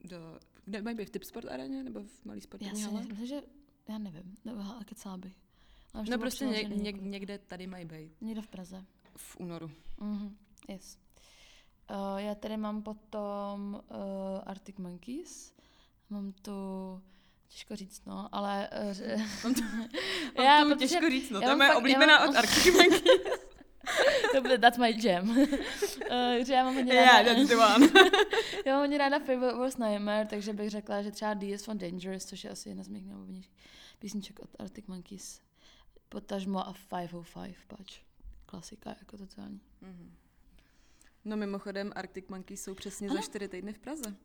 do... Kde mají být? V Tipsport areně nebo v malý Já sportovní si hale? myslím, že, já nevím, nebo kecala bych. Ale No prostě něk, jako- někde tady mají být. Někde v Praze. V únoru. Mhm, yes. Uh, já tady mám potom uh, Arctic Monkeys. Mám tu, těžko říct, no, ale... Uh, Mám to, Já, mám to protože těžko říct, no, já to je moje já oblíbená mám- od Arctic Monkeys. to bude, that's my jam. uh, že já mám hodně yeah, ráda, that's the one. já mám hodně ráda Favorite Worst Nightmare, takže bych řekla, že třeba D is from Dangerous, což je asi jedna z mých nejoblíbenějších písniček od Arctic Monkeys. Potažmo a 505, pač. Klasika, jako totální. Mhm. No mimochodem, Arctic Monkeys jsou přesně za Ano. čtyři týdny v Praze.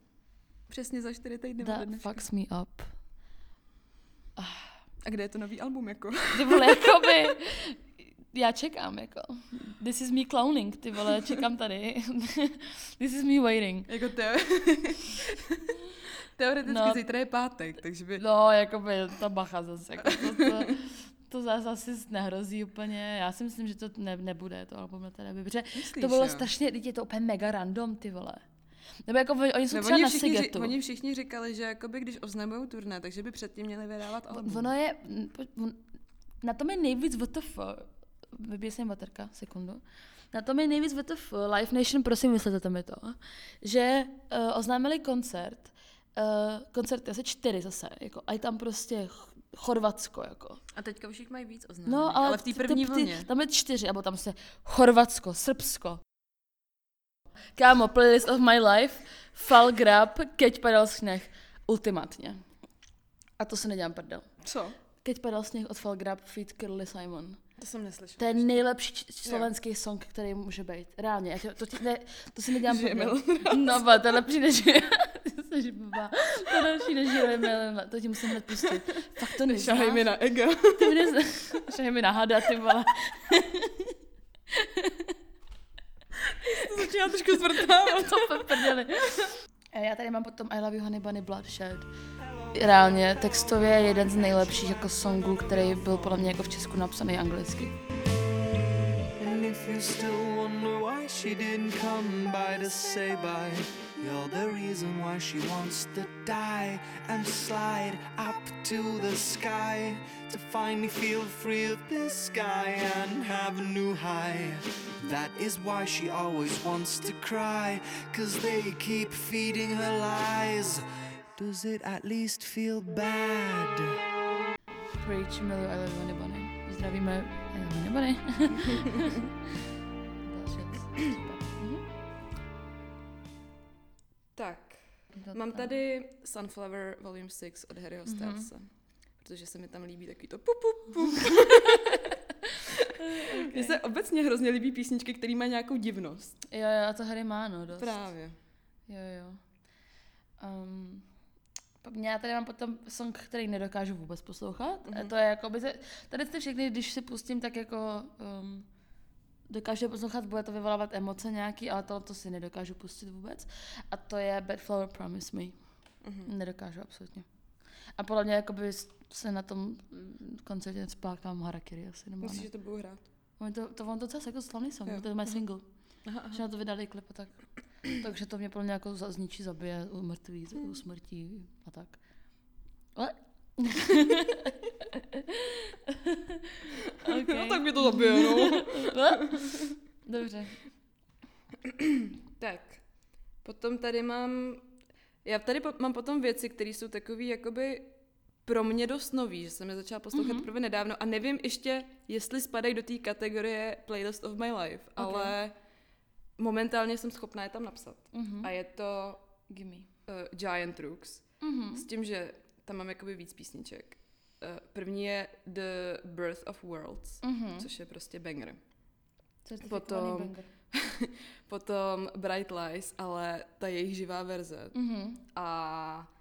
Přesně za čtyři týdny That dneška. fucks me up. A kde je to nový album, jako? Ty vole, jakoby, já čekám, jako. This is me clowning, ty vole, čekám tady. This is me waiting. jako teo... Teoreticky No. zítra je pátek, takže by... No, jakoby, to bacha zase, jako to, to, to zase asi nehrozí úplně. Já si myslím, že to ne, nebude, to album na té době, protože Myslíš, to bylo jo? strašně, teď je to úplně mega random, ty vole. Nebo jako oni jsou No, třeba oni, na všichni, Sigetu. ři- oni všichni říkali, že jakoby, když oznamují turné, takže by předtím měli vydávat album. Ono je, on- na tom je nejvíc WTF, vybije se baterka, sekundu, na tom je nejvíc WTF, Live Nation, prosím, myslete mi to, že uh, oznámili koncert, uh, koncerty asi čtyři zase, jako, a je tam prostě Chorvatsko, jako. A teďka už jich mají víc oznámených, No, ale, ale v té ty- první ty- vlně. Tam je čtyři, nebo tam se Chorvatsko, Srbsko. Kámo, playlist of my life, Fall Grab, Keď padal sněh, ultimátně. A to se nedělám prdel. Co? Keď padal sněh od Fall Grab, feat Curly Simon. To jsem neslyšela. To je nejlepší č- slovenský song, který může být. Reálně, to, ti ne, to si nedělám Žije prdel. No, ba, to je lepší než Jsi blbá. To je lepší než Žije Milena. To ti musím hned pustit. Fakt to neznáš. Šahej mi na ego. Ty mi neznáš. Šahej mi na hada, ty vole. to začíná trošku zvrtávat. to prdeli. A Já tady mám potom I Love You Honey Bunny Bloodshed. Reálně, textově je jeden z nejlepších jako songů, který byl podle mě jako v Česku napsaný anglicky. And if you still wonder why she didn't come by to say bye, you're the reason why she wants to die and slide up to the sky to finally feel free of this sky and have a new high. That is why she always wants to cry, cause they keep feeding her lies. Does it at least feel bad? Preach, miluji I Love You. Zdravíme I Love Bunny. Tak, To mám tam. tady Sunflower Volume 6 od Harryho Mhm. Stylese. Protože se mi tam líbí takový to pup, pup, pup. Mně se obecně hrozně líbí písničky, které mají nějakou divnost. Jo, jo, a to Harry má, no, dost. Právě. Jo, jo. Um, já tady mám potom song, který nedokážu vůbec poslouchat. Mm-hmm. To je jako by se, tady jste všechny, když si pustím, tak jako um, dokážu poslouchat, bude to vyvolávat emoce nějaký, ale to, to si nedokážu pustit vůbec. A to je Bad Flower Promise Me. Mm-hmm. Nedokážu absolutně. A podle mě jakoby se na tom mm, koncertě splákám harakiri asi. Nebo Myslíš, ne. že to budou hrát? On to, to, on to celé jako slavný song, Jo. to je můj single. Aha, aha. Že na to vydali klip a tak. Takže to mě podle mě jako zničí, zabije, umrtví, Hmm. usmrtí a tak. Ale? okay. No tak mě to zabije, no. Dobře. tak, potom tady mám, já tady po, mám potom věci, které jsou takový jakoby pro mě dost nový, že jsem je začala poslouchat mm-hmm. prvé nedávno a nevím ještě, jestli spadají do té kategorie Playlist of my life, okay. ale momentálně jsem schopná je tam napsat. Mhm. A je to Gimme. uh, Giant Rooks. Mhm. S tím, že tam mám jakoby víc písniček. Uh, první je The Birth of Worlds, Mhm. což je prostě banger. Potom- banger. Potom Bright Lies, ale ta jejich živá verze. Mhm. A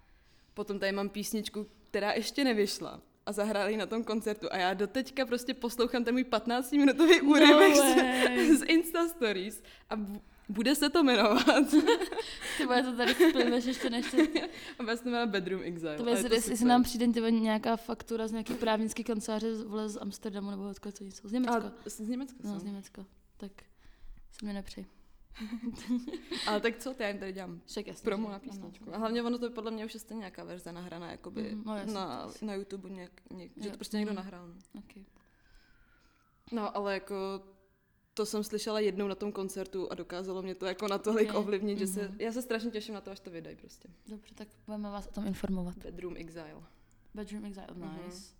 potom tady mám písničku, která ještě nevyšla a zahráli na tom koncertu a já doteďka prostě poslouchám ten můj 15-minutový úryvek way. z, z Insta Stories a bude se to jmenovat. Ty bude to tady splneš ještě než ty... a vlastně to jmenuje Bedroom Exile. To a je jestli, to nám přijde nějaká faktura z nějaký právnický kanceláře vole z Amsterdamu nebo odkud to jsou. Z Německa. A, z Německa No, jsou. z Německa. Tak se mi nepřij. Ale tak co, já jim tady dělám Však jasně. promo na písničku. A hlavně ono to podle mě už je stejně nějaká verze nahraná, jakoby Mhm, no jasně, na, to na YouTube, nějak, nějak, že to prostě někdo Mhm. nahrál. Okay. No, ale jako to jsem slyšela jednou na tom koncertu a dokázalo mě to jako natolik Ok, ovlivnit, že se, mhm. já se strašně těším na to, až to vydají prostě. Dobře, tak budeme vás o tom informovat. Bedroom Exile. Bedroom Exile, Mhm. nice.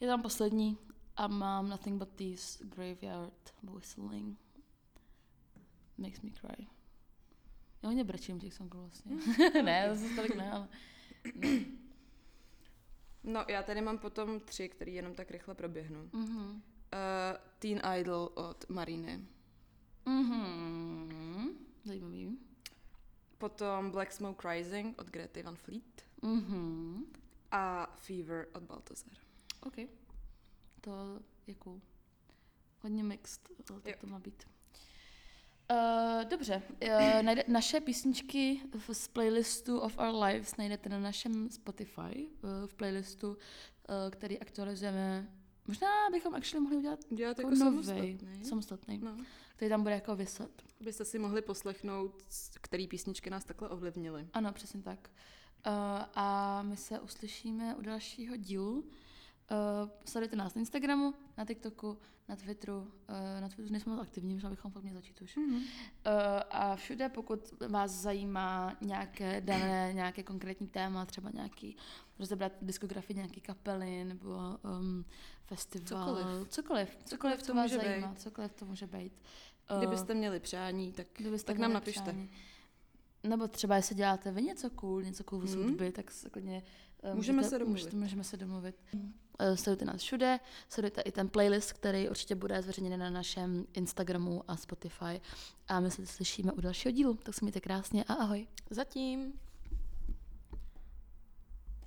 Je tam poslední a mám Nothing But These Graveyard Whistling. Makes me cry. Já hodně brečím těch songů vlastně. ne, zase tolik ne, ale... No, já tady mám potom tři, který jenom tak rychle proběhnu. Mhm. Teen Idol od Mariny. Mhm. Zajímavý. Potom Black Smoke Rising od Grety Van Fleet. Mhm. A Fever od Baltazar. OK. To je cool. Hodně mixed, to, Jo. to má být. Uh, dobře, uh, najde, naše písničky v, z playlistu of Our Lives najdete na našem Spotify, uh, v playlistu, uh, který aktualizujeme. Možná bychom actually mohli udělat Dělat jako, jako novej, samostatný. samostatný, No. který tam bude jako vyset. Byste si mohli poslechnout, který písničky nás takhle ovlivnily. Ano, přesně tak. Uh, a my se uslyšíme u dalšího dílu. Uh, sledujte nás na Instagramu, na TikToku, na Twitteru. Uh, na Twitteru nejsme moc aktivní, možná bychom fakt měli začít už. Mm-hmm. Uh, a všude, pokud vás zajímá nějaké dané, nějaké konkrétní téma, třeba nějaký rozebrat diskografii nějaké kapely nebo um, festival, Cokoliv. cokoliv, cokoliv, to co vás může zajímá, být. cokoliv to může být. Uh, Kdybyste měli přání, tak, Kdybyste tak nám napište. přání. Nebo třeba, jestli děláte vy něco cool, něco cool z Mhm. hudby, tak se klidně eh, Můžeme můžete, se domluvit. Můžete, můžeme se domluvit. Eh, Sledujte nás všude, sledujte i ten playlist, který určitě bude zveřejněn na našem Instagramu a Spotify. A my se slyšíme u dalšího dílu. Tak se mějte krásně a ahoj. Zatím.